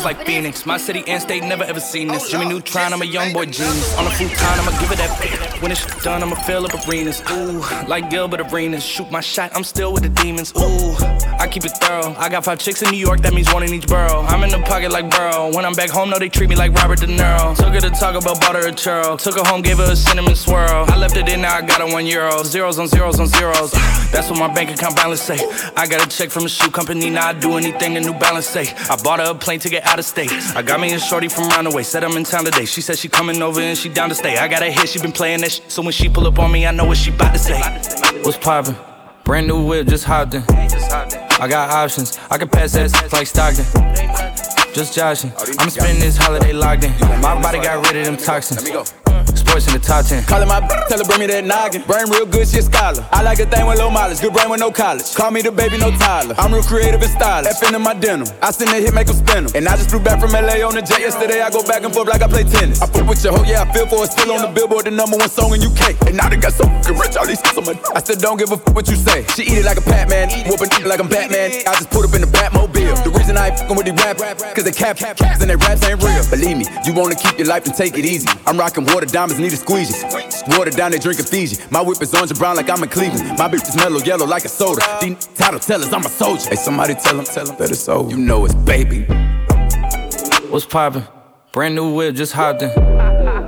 Like Phoenix. My city and state never ever seen this. Jimmy Neutron, I'm a young boy genius. On a futon, I'ma give it that. When it's done, I'ma fill up arenas. Ooh, like Gilbert Arenas. Shoot my shot, I'm still with the demons. Ooh, I keep it thorough. I got five chicks in New York, that means one in each borough. I'm in the pocket like Burrow. When I'm back home, no, they treat me like Robert De Niro. Took her to talk about butter or churro. Took her home, gave her a cinnamon swirl. I left it in, now I got her one euro. Zeros on zeros on zeros. That's what my bank account balance say. I got a check from a shoe company, now I do anything a New Balance say. I bought her a plane ticket out of state. I got me a shorty from Roundaway, said I'm in town today. She said she coming over and she down to stay. I got a hit, she been playing that shit, so when she pull up on me, I know what she bout to say. What's poppin'? Brand new whip, just hopped in. I got options, I can pass that like Stockton. Just joshing. I'm spending this holiday locked in. My body got rid of them toxins. In the top 10. Callin' my b- tell her bring me that noggin. Brain real good, she a scholar. I like a thing with low mileage, good brain with no college. Call me the baby, no Tyler. I'm real creative and stylish. F in my denim. I send a hit, make 'em spin. And I just flew back from LA on the jet yesterday. I go back and forth like I play tennis. I fuck with your hoe, yeah, I feel for it. Still on the billboard, the number one song in UK. And now they got so fucking rich, all these so much. I still don't give a fuck what you say. She eat it like a Pac-Man, whooping it like I'm Batman. I just put up in the Batmobile. The reason I ain't fucking with these rap, cause they cap, caps and they raps ain't real. Believe me, you wanna keep your life and take it easy. I'm rocking water diamonds, need a squeegee. Water down, they drink Fiji. My whip is orange and brown like I'm in Cleveland. My bitch is mellow yellow like a soda. These title tellers, I'm a soldier. Hey, somebody tell them, tell them that it's over. You know it's baby. What's poppin'? Brand new whip, just hopped in.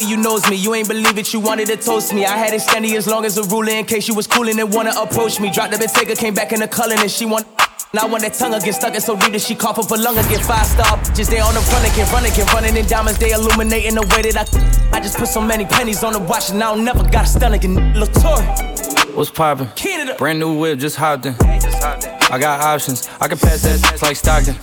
You knows me. You ain't believe it. You wanted to toast me. I had it standing as long as a ruler in case you was coolin' and wanna approach me. Dropped the Bentayga, came back in the Cullinan and she want. Now when that tongue get stuck, it's so deep that she cough up a lung get five star. Just they on the run again, run again, running in diamonds, they illuminating the way that I. I just put so many pennies on the watch and I don't never got a stun again. Latour. What's poppin'? Brand new whip, just hopped in. I got options. I can pass that it's like Stockton.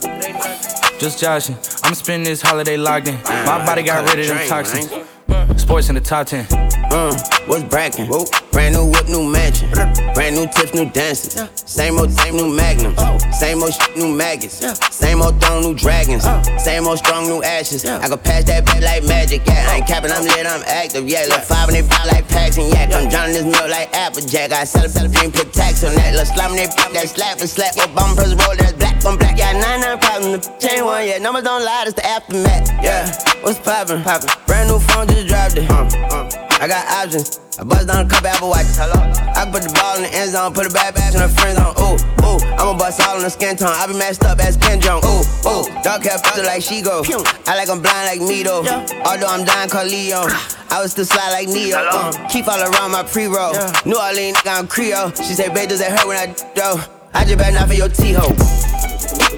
Just joshing. I'm spending this holiday locked in. My body got rid of them toxins. Bye. SportsCenter top 10. Uh, what's brackin'? Brand new whip, new mansion. Brand new tips, new dances. Same old, same new magnums. Same old shit, new maggots. Same old throne, new dragons. Same old strong, new ashes. I can pass that back like magic. Yeah, I ain't capping, I'm lit, I'm active. Yeah, look five and they pop like packs and yak. I'm drowning this milk like Applejack. I sell a sell a put tax on that. Look slime, they pop that slap and slap. Your bum press roll, that's black on black. Yeah, nine nine problems. The chain one, yeah. Numbers don't lie, it's the aftermath. Yeah, what's poppin'? Poppin'. Brand new phone, just dropped it. Uh, uh. I got options. I bust down a couple Apple Watches. Hello. I can put the ball in the end zone, put it back back to the friend zone. Ooh, ooh. I'ma bust all on the skin tone. I be messed up as Ken Jeong. Ooh, ooh. Dark hair filter like she go. I like I'm blind like me though. Although I'm dying called Leo. Ah. I was still slide like Neo. Uh, keep all around my pre-roll. New Orleans, nigga, I'm Creole. She say, babe, does it hurt when I go? I just better not for your T-ho.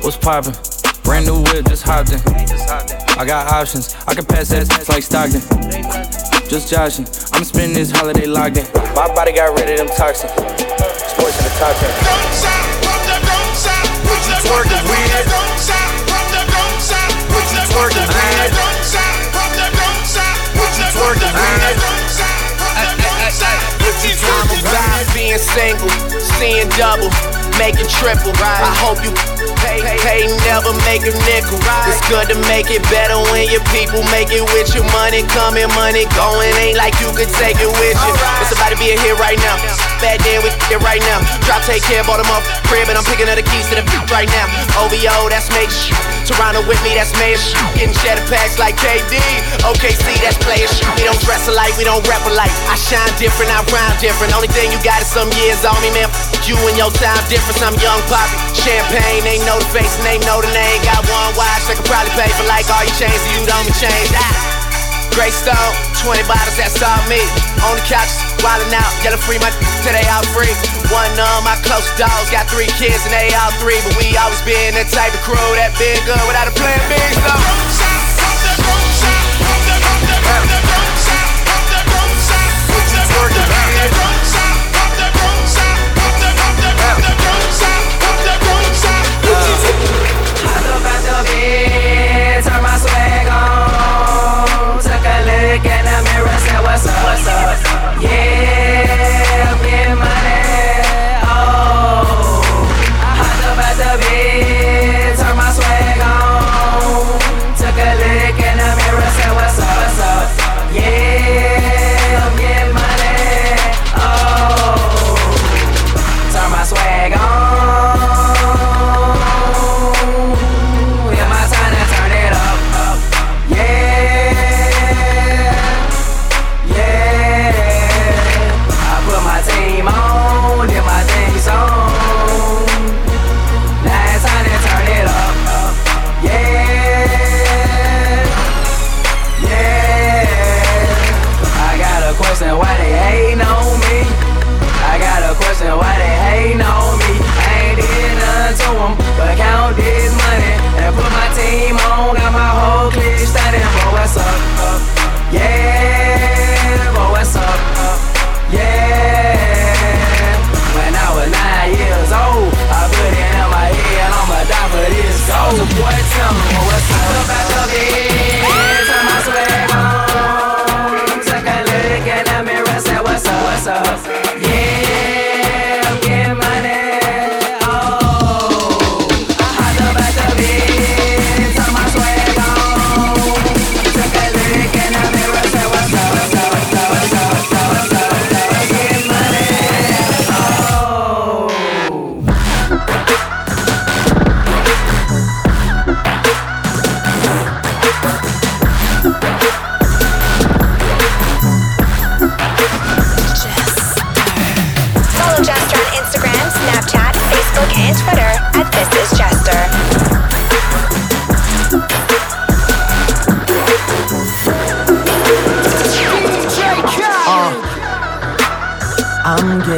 What's poppin'? Brand new whip, just hopped in. I got options. I can pass that like Stockton. Just joshing. I'm spending this holiday locked in. My body got rid of them toxins. SportsCenter top 10. What you twerking with? What you twerking with? What you twerking with? What you twerking with? Being single, seeing double, making triple. Right. I hope you pay, pay, never make a nickel. It's good to make it better when your people make it with your Money coming, money going. Ain't like you could take it with you. It's about to be a hit right now. Bad day, we it right now. Drop, take care, bought them up crib, and I'm picking up the keys to the right now. OVO, that's major shit. Toronto with me, that's major shit. Getting cheddar packs like KD. OKC, that's player shit. We don't dress alike, we don't rap alike. I shine different, I rhyme different. Only thing you got is some years on me, man. You and your time difference. I'm young poppy. Champagne, they know the face and they know the name. Got one watch, they could probably pay for like all your chains, so you don't be changed. Ah. Great stone, 20 bottles, that's all me. On the couch, wildin' out, yellow free, my they all free. One of my close dogs got three kids and they all three, but we always been that type of crew that been good without a plan B. So. The what's up? Yeah, down.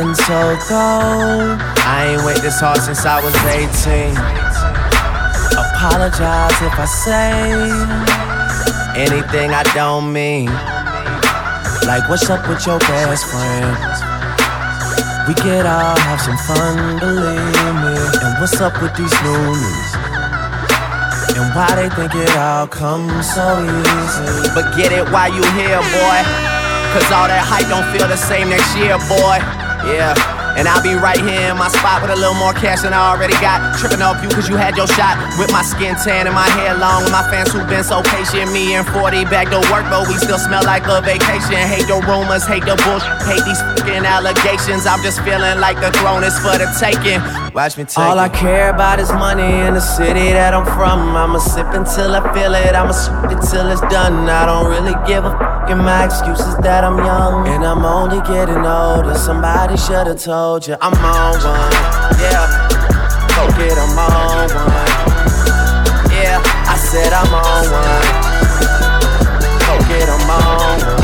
Been so cold. I ain't wait this hard since I was 18. Apologize if I say anything I don't mean. Like, what's up with your best friend? We could all have some fun, believe me. And what's up with these news? And why they think it all comes so easy? But get it while you here, boy. Cause all that hype don't feel the same next year, boy. Yeah. And I'll be right here in my spot with a little more cash than I already got. Tripping off you cause you had your shot. With my skin tan and my hair long. With my fans who've been so patient. Me and 40 back to work, but we still smell like a vacation. Hate the rumors, hate the bullshit, hate these fucking allegations. I'm just feeling like the throne is for the taking. Watch me take All I care about is money in the city that I'm from. I'ma sip until I feel it, I'ma sip it till it's done. I don't really give a fuck, and my excuse is that I'm young. And I'm only getting older. Somebody should've told you I'm on one. Yeah, go get 'em on one. Yeah, I said I'm on one. Go get 'em on one.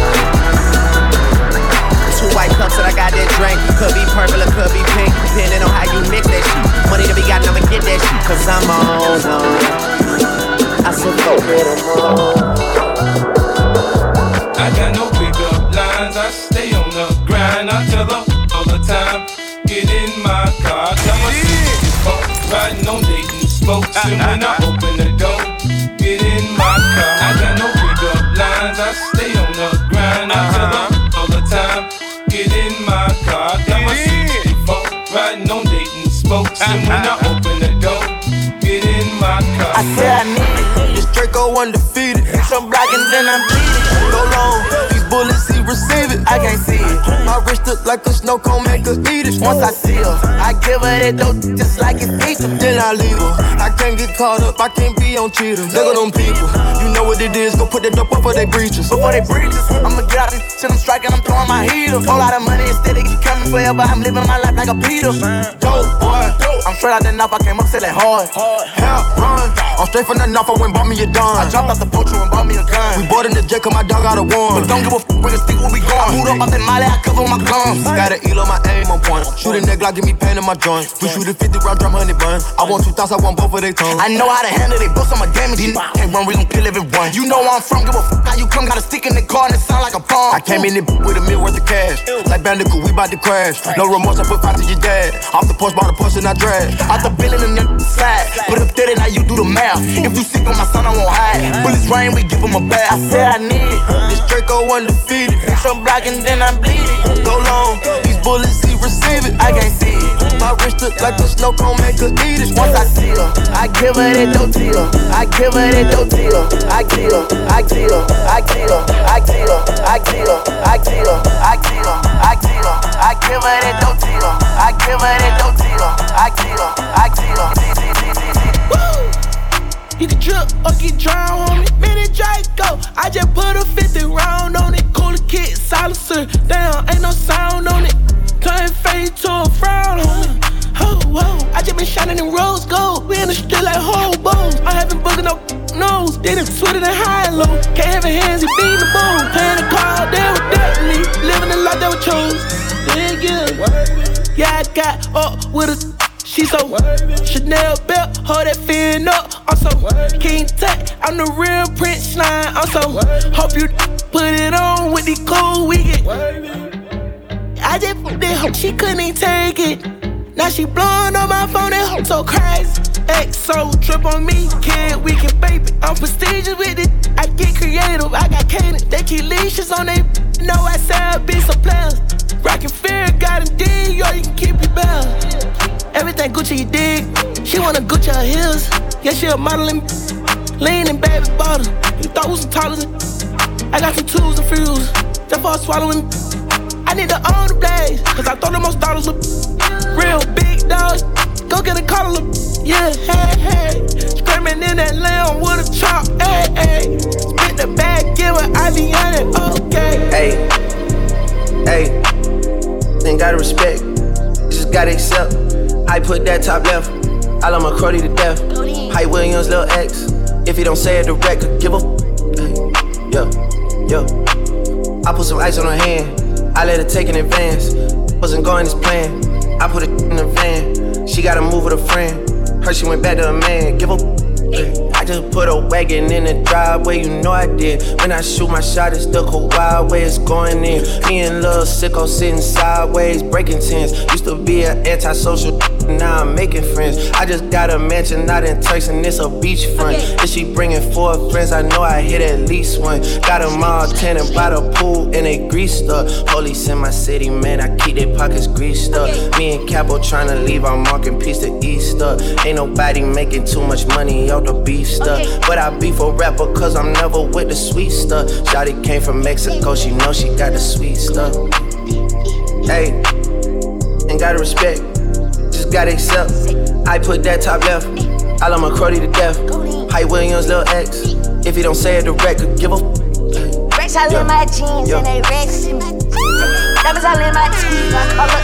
Two white cups that I got that drink. Could be purple or could be pink, depending on how you mix that shit. Money to be got, I'ma get that shit. Cause I'm on one. I said go get 'em on. I got no pickup lines, I stay on the grind. I tell her all the time, get in my car. Tell my sister phone, riding on dating spokes. And when I open the door, get in my car. I got no pickup lines, I stay on the grind. I tell her all the uh-huh. time, get in my car. Got my sister phone, riding on dating spokes. And when I uh-huh. open the door, get in my car. I said I need. This Draco undefeated. Some black and then I'm bleeding. Go long. These bullets, he receive it. I can't see it. My wrist look like a snow cone, make her eat it. Once I see her, I give her that dope just like it's Egypt. Then I leave her. I can't get caught up. I can't be on cheaters. Look at them people. You know what it is. Go put that dope before they breaches. Before they breaches. I'ma get out this shit. I'm striking. I'm throwing my heater. Whole lot of money instead of coming forever. I'm living my life like a Peter. Dope boy. I'm straight out the knife. I came up selling hard. Hell, run. I'm straight from the knife. I went bought me a dime. I dropped out the poacher and bought me a gun. We bought in the jet 'cause my dog got a warrant. But don't give a f with a stick where we going. I moved up out that molly. I cover my gums. Got an eel on my aim on point. Shoot a neck like give me pain in my joint. We shoot a 50 round drum honey bun. I want two thoughts. I want both of their tongues. I know how to handle they books. I'm a damage. Can't run. We gon' kill everyone. You know where I'm from. Give a fuck how you come. Got a stick in the car and it sound like a bomb. I came in it with a meal worth of cash. Like Bandicoot, we bout to crash. No remorse. I put five to your dad. Off the porch, bought a push and I drag. Out the building and the side. Put up there, now you do the math. If you sick on my son, I won't hide. Bullets rain, we give him a bath. I said I need it. This Draco undefeated. Some black and then I'm bleeding. Go long. These bullets, he receive it. I can't see it. My wrist look like a snow cone, make her eat it. Once I see her, I give her that dope deal. I give her that dope deal. I kill, I kill, I kill, I kill, I kill, I kill, I kill, I kill. I give her that dope deal. I give her that dope deal. I kill, I kill. You can trip or get drowned on it. Mini Draco, I just put a 50 round on it. Cooler kit, silencer. Damn, ain't no sound on it. Turn fade to a frown on it. Oh, whoa, I just been shining in rose gold. We in the street like hobos. I haven't booked no nose. Did it sweeter than high and low. Can't have hands, he beat the bone. Playing the card, they were definitely living the life they were chose. Yeah, yeah. Yeah, I got up with a she so Chanel belt, hold that fin up. I'm so King Tut, I'm the real Prince Slime. I'm so hope you put it on with the cool weekend. I just fucked that hoe, she couldn't even take it. Now she blowing on my phone, that hoe so crazy. XO trip on me, kid, we can baby. I'm prestigious with it, I get creative, I got cadence. They keep leashes on they. Know I said be some players. Rockin' fear, got a D, yo, you can keep your bell. Everything Gucci, you dig. She wanna Gucci her heels. Yeah, she a modeling. Lean baby bottle. You thought we some toddlers. I got some tools and fuels. Just for swallowing. I need to own the blaze. Cause I thought the most dollars were real big dogs. Go get a collar. Yeah, hey, hey. Screaming in that lamb with a chop. Hey, hey. Spit the bag, give her IV on it. Okay. Hey, hey, ain't gotta respect, just gotta accept. I put that top left, I love my cruddy to death. Hype Williams, Lil X, if he don't say it direct, give a f- yeah, yeah. I put some ice on her hand, I let her take in advance. wasn't going as planned. I put it in the van. She gotta move with a friend. Heard she went back to a man. Give a I just put a wagon in the driveway, you know I did. When I shoot my shot, it's the wild way it's going in. Me and Lil Sicko sitting sideways, breaking tents. Used to be an antisocial, now I'm making friends. I just got a mansion not in Turks and it's a beachfront. If she bringing four friends, I know I hit at least one. Got them all tenant by the pool and they greased up. Police in my city, man, I keep their pockets greased up. Me and Capo trying to leave our marking piece to Easter. Ain't nobody making too much money, yo the beef stuff. But I beef a rapper cause I'm never with the sweet stuff. Shotty came from Mexico, she know she got the sweet stuff. Hey, ain't gotta respect, just gotta accept. I put that top left, I love my cruddy to death. Hype Williams, Lil X. If you don't say it direct, could give a Rex all in my jeans and they rexing me. Diamonds all in my teeth, I call up.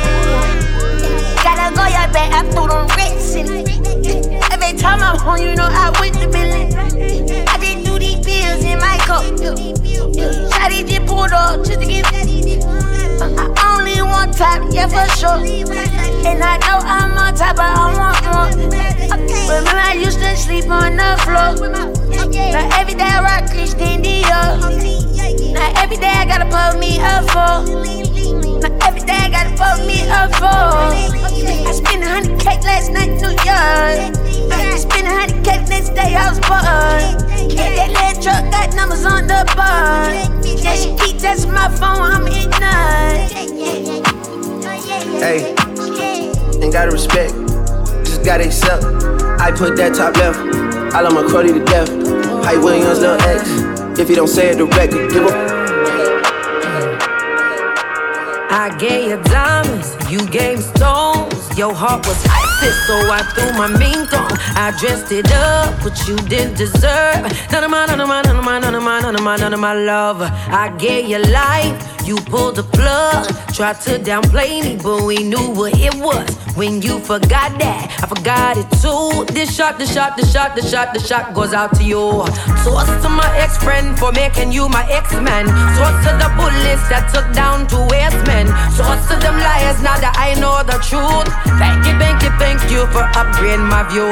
Gotta go, your back, I threw them Rex in Every time I'm home, you know I went to Billy. I just do these pills in my cup. Shotty just pulled up just to get. I only want top, yeah for sure. And I know I'm on top, but I want more. Remember I used to sleep on the floor. Now every day I rock Christian Dior. Now every day I gotta put me up for. Now every day I gotta put me up for. I spent a hundred cake last night, in New York. I spent a hundred cake next day, I was born. Yeah, that little truck got numbers on the bar. Yeah, she keep testing my phone, I'm in Hey, ain't gotta respect, just gotta accept. I put that top left, I love my cruddy to death. Hype Williams, Lil X. If you don't say it direct, give a. I gave you diamonds, you gave stones. Your heart was icy, so I threw my mink on. I dressed it up, but you didn't deserve none of my, none of my, none of my, none of my, none of my, none of my love. I gave you life, you pulled the plug. Tried to downplay me, but we knew what it was. When you forgot that, I forgot it too. This shot, this shot, this shot, this shot, this shot goes out to you. Toast to my ex friend for making you my ex man. Toast to the bullets that took down two waste men. Toast to them liars now that I know the truth. Thank you, thank you, thank you for upgrading my view.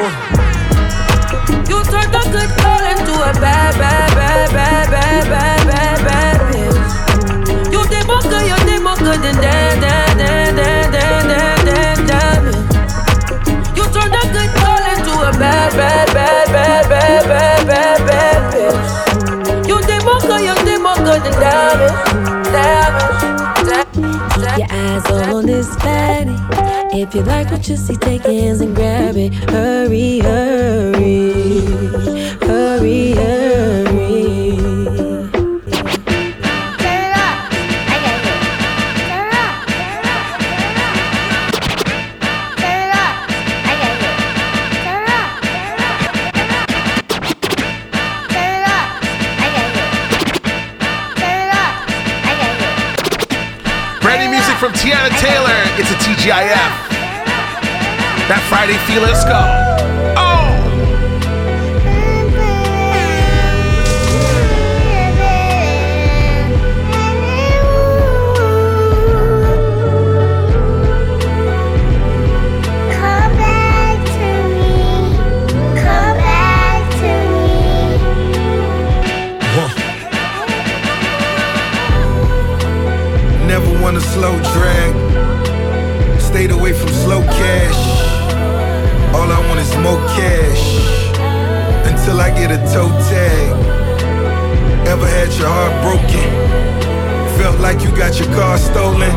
You turned a good girl into a bad, bad, bad, bad, bad, bad, bad, bad bitch. You did more good, you did more good than that, eyes on this fatty. If you like what you see, take hands and grab it. Hurry, hurry, hurry, hurry. That Friday feel, let's go. Get a toe tag. Ever had your heart broken? Felt like you got your car stolen.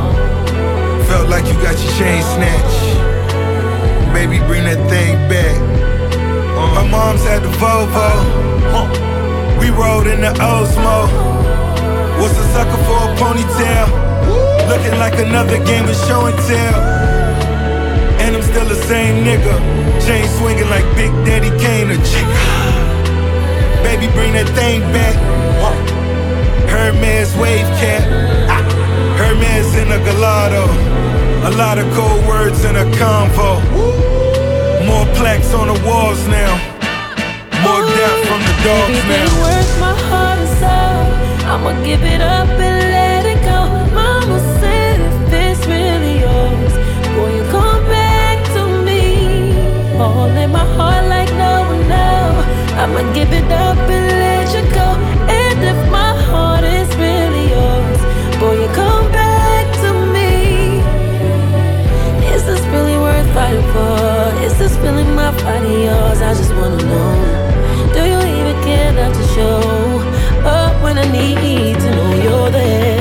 Felt like you got your chain snatched. Baby, bring that thing back. My mom's had the Volvo. We rode in the Osmo. Was a sucker for a ponytail. Looking like another game of show and tell. And I'm still the same nigga. Chain swinging like Big Daddy Kane or Chica. Baby, bring that thing back. Hermes wave cap. Ah. Hermes in a Gallardo. A lot of cold words in a convo. More plaques on the walls now. More death from the dogs now. Worth my heart. I'ma give it up and let it go. Mama said if this really yours, you come back to me. All in my heart. I'ma give it up and let you go. And if my heart is really yours, boy, you come back to me. Is this really worth fighting for? Is this feeling my of yours? I just wanna know. Do you even care not to show up when I need to know you're there?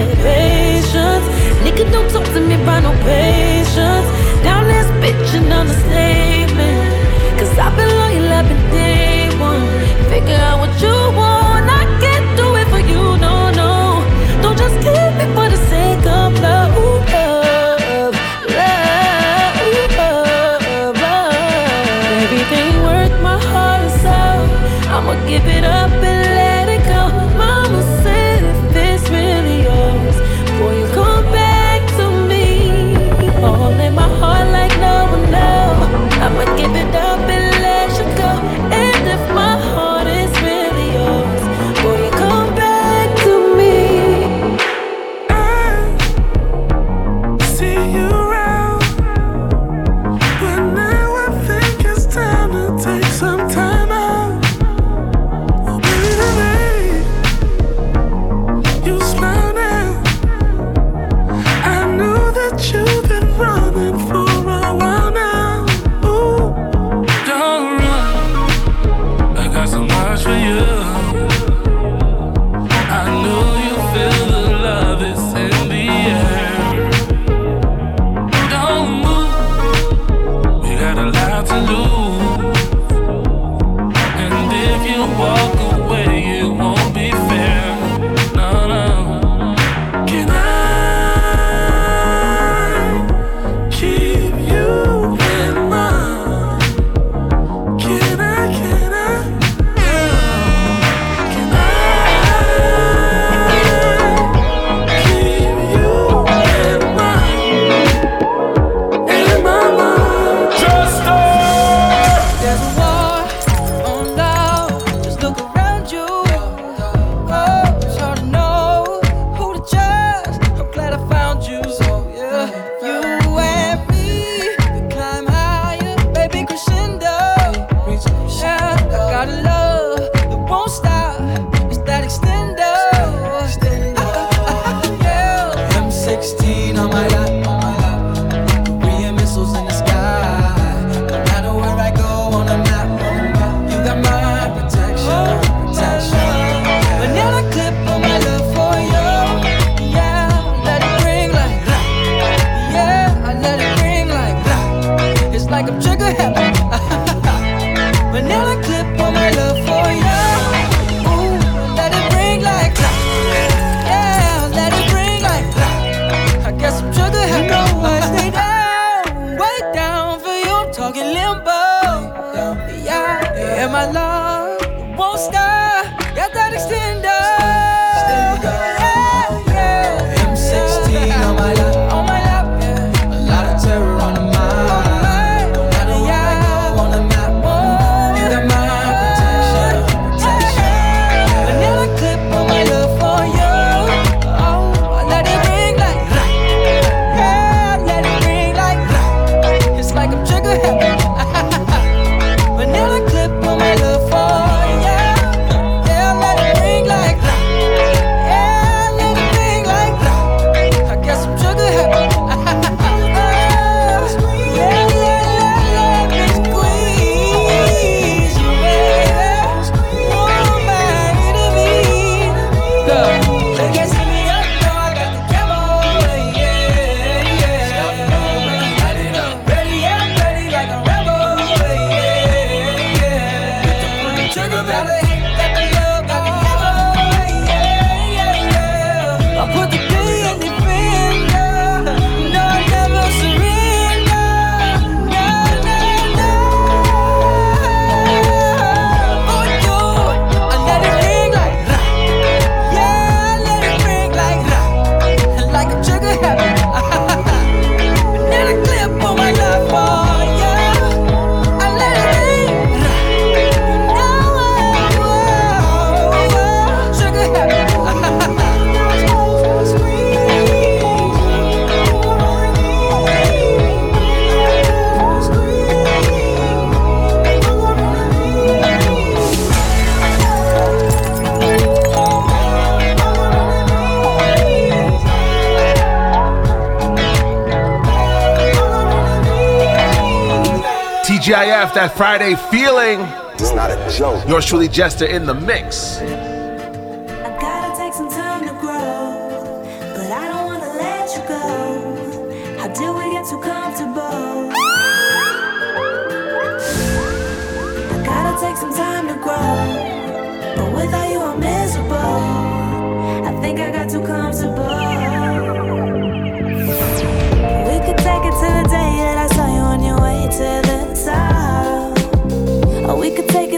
Friday feeling. It's not a joke. Yours truly, Jester, in the mix.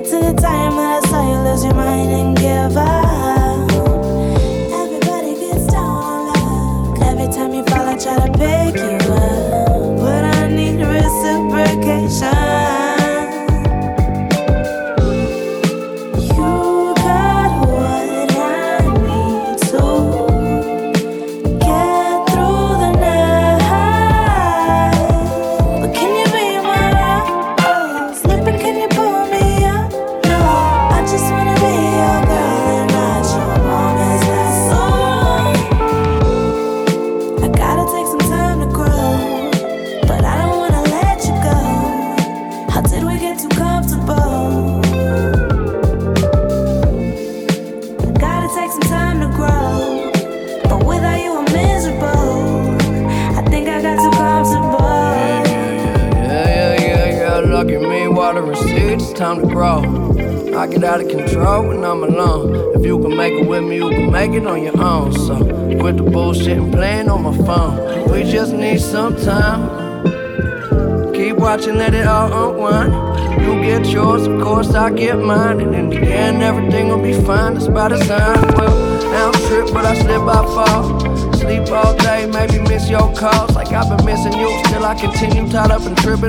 To the time that I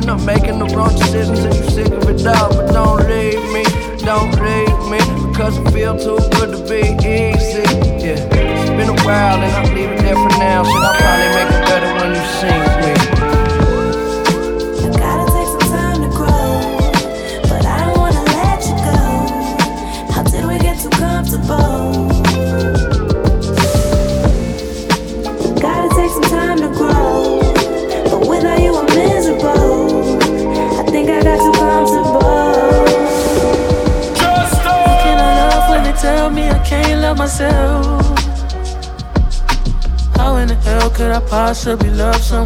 I'm making the wrong decisions. and you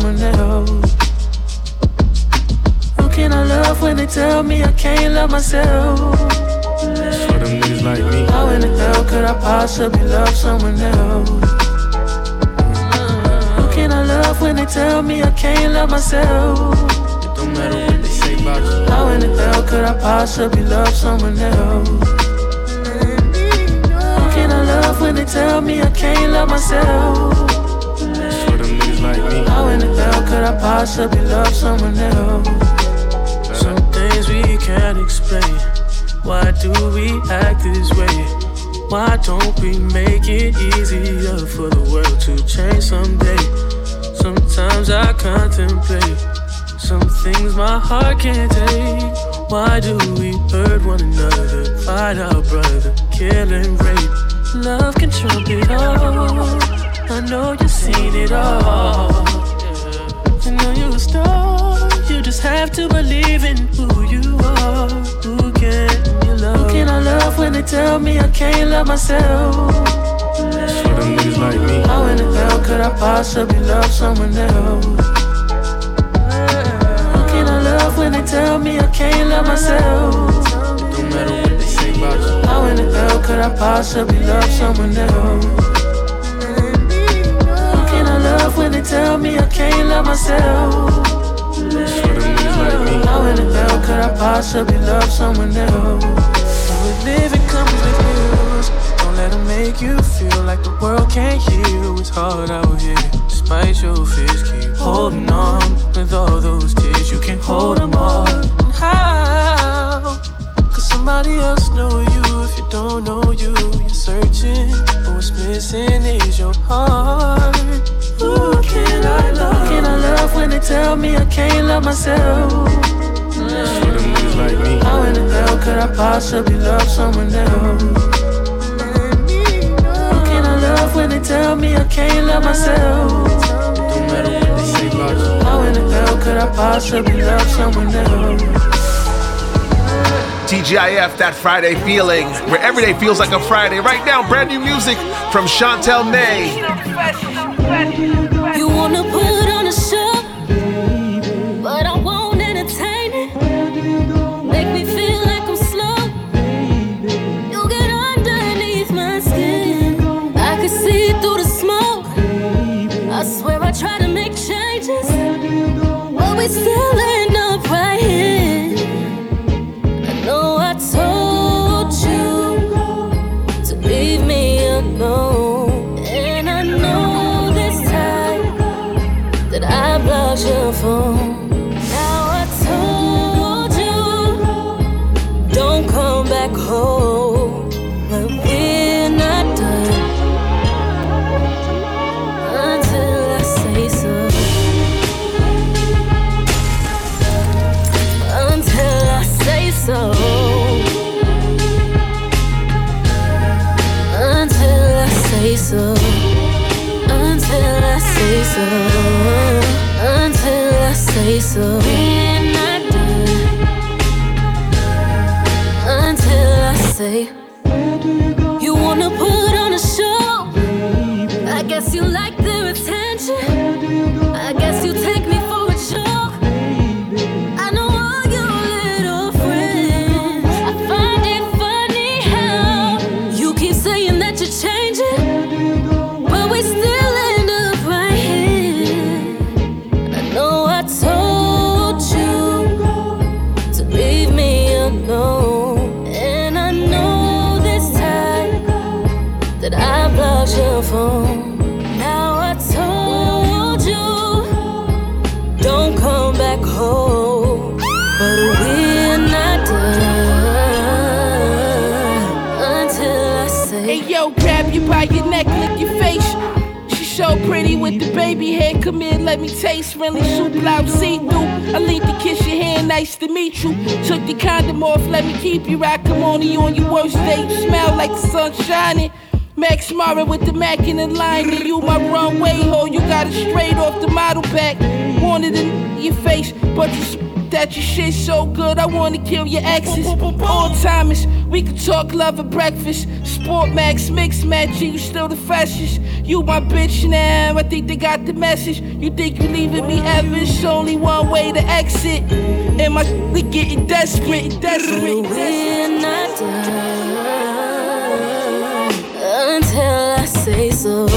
someone else? Who can I love when they tell me I can't love myself? For them niggas like me. How in the hell could I possibly love someone else? Who can I love when they tell me I can't love myself? It don't matter what they say about you. How in the hell could I possibly love someone else? Who can I love when they tell me I can't love myself? Could I possibly love someone else? Some things we can't explain. Why do we act this way? Why don't we make it easier for the world to change someday? Sometimes I contemplate some things my heart can't take. Why do we hurt one another, fight our brother, kill and rape? Love can trump it all. I know you've seen it all. You're a star. You just have to believe in who you are. Who can you love? Who can I love when they tell me I can't love myself? For them niggas like me. How in the hell could I possibly love someone else? Who can I love when they tell me I can't love myself? Don't matter what they say about you. How in the hell could I possibly love someone else? When they tell me I can't love myself? For them niggas like me. How in the hell could I possibly love someone else? When living comes with bills, don't let them make you feel like the world can't heal. It's hard out here, despite your fears. Keep holding on with all those tears. You can't hold them all. And how? Cause somebody else know you if you don't know you. You're searching, but what's missing is your heart. Who can I love? Can I love when they tell me I can't love myself? For them niggas like me. How in the hell could I possibly love someone else? Who can I love when they tell me I can't love myself? Don't matter what they say about you. How in the hell could I possibly love someone else? TGIF, that Friday feeling, where every day feels like a Friday. Right now, brand new music from Shantel May. Up right here. I know I told you to leave me alone, and I know this time that I blocked your phone. Now I told you, don't come back home, so. Until I say so. Baby hair. Come here, let me taste. Friendly soup, loud see through. I lean to kiss your hand, nice to meet you. Took the condom off, let me keep you right. Come on, you on your worst day. Smell like the sun shining. Max Mara with the Mac in the line, and you my runway ho. You got it straight off the model back. Wanted in your face, but you that your shit so good. I wanna kill your exes. All timers, we could talk love at breakfast. Sportmax mix matching, you still the freshest. You my bitch now. I think they got the message. You think you're leaving me ever? It's only one way to exit. And my we getting desperate, desperate. We're not done until I say so.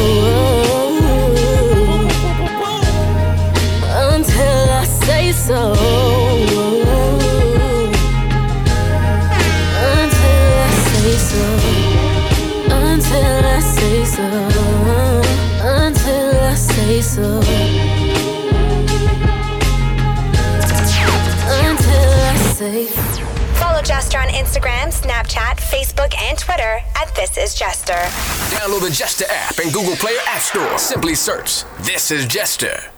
Until I say so. Say so. Until I say so. Until I say. Follow Jester on Instagram, Snapchat, Facebook, and Twitter at This Is Jester. Download the Jester app in Google Play or App Store. Simply search This is Jester.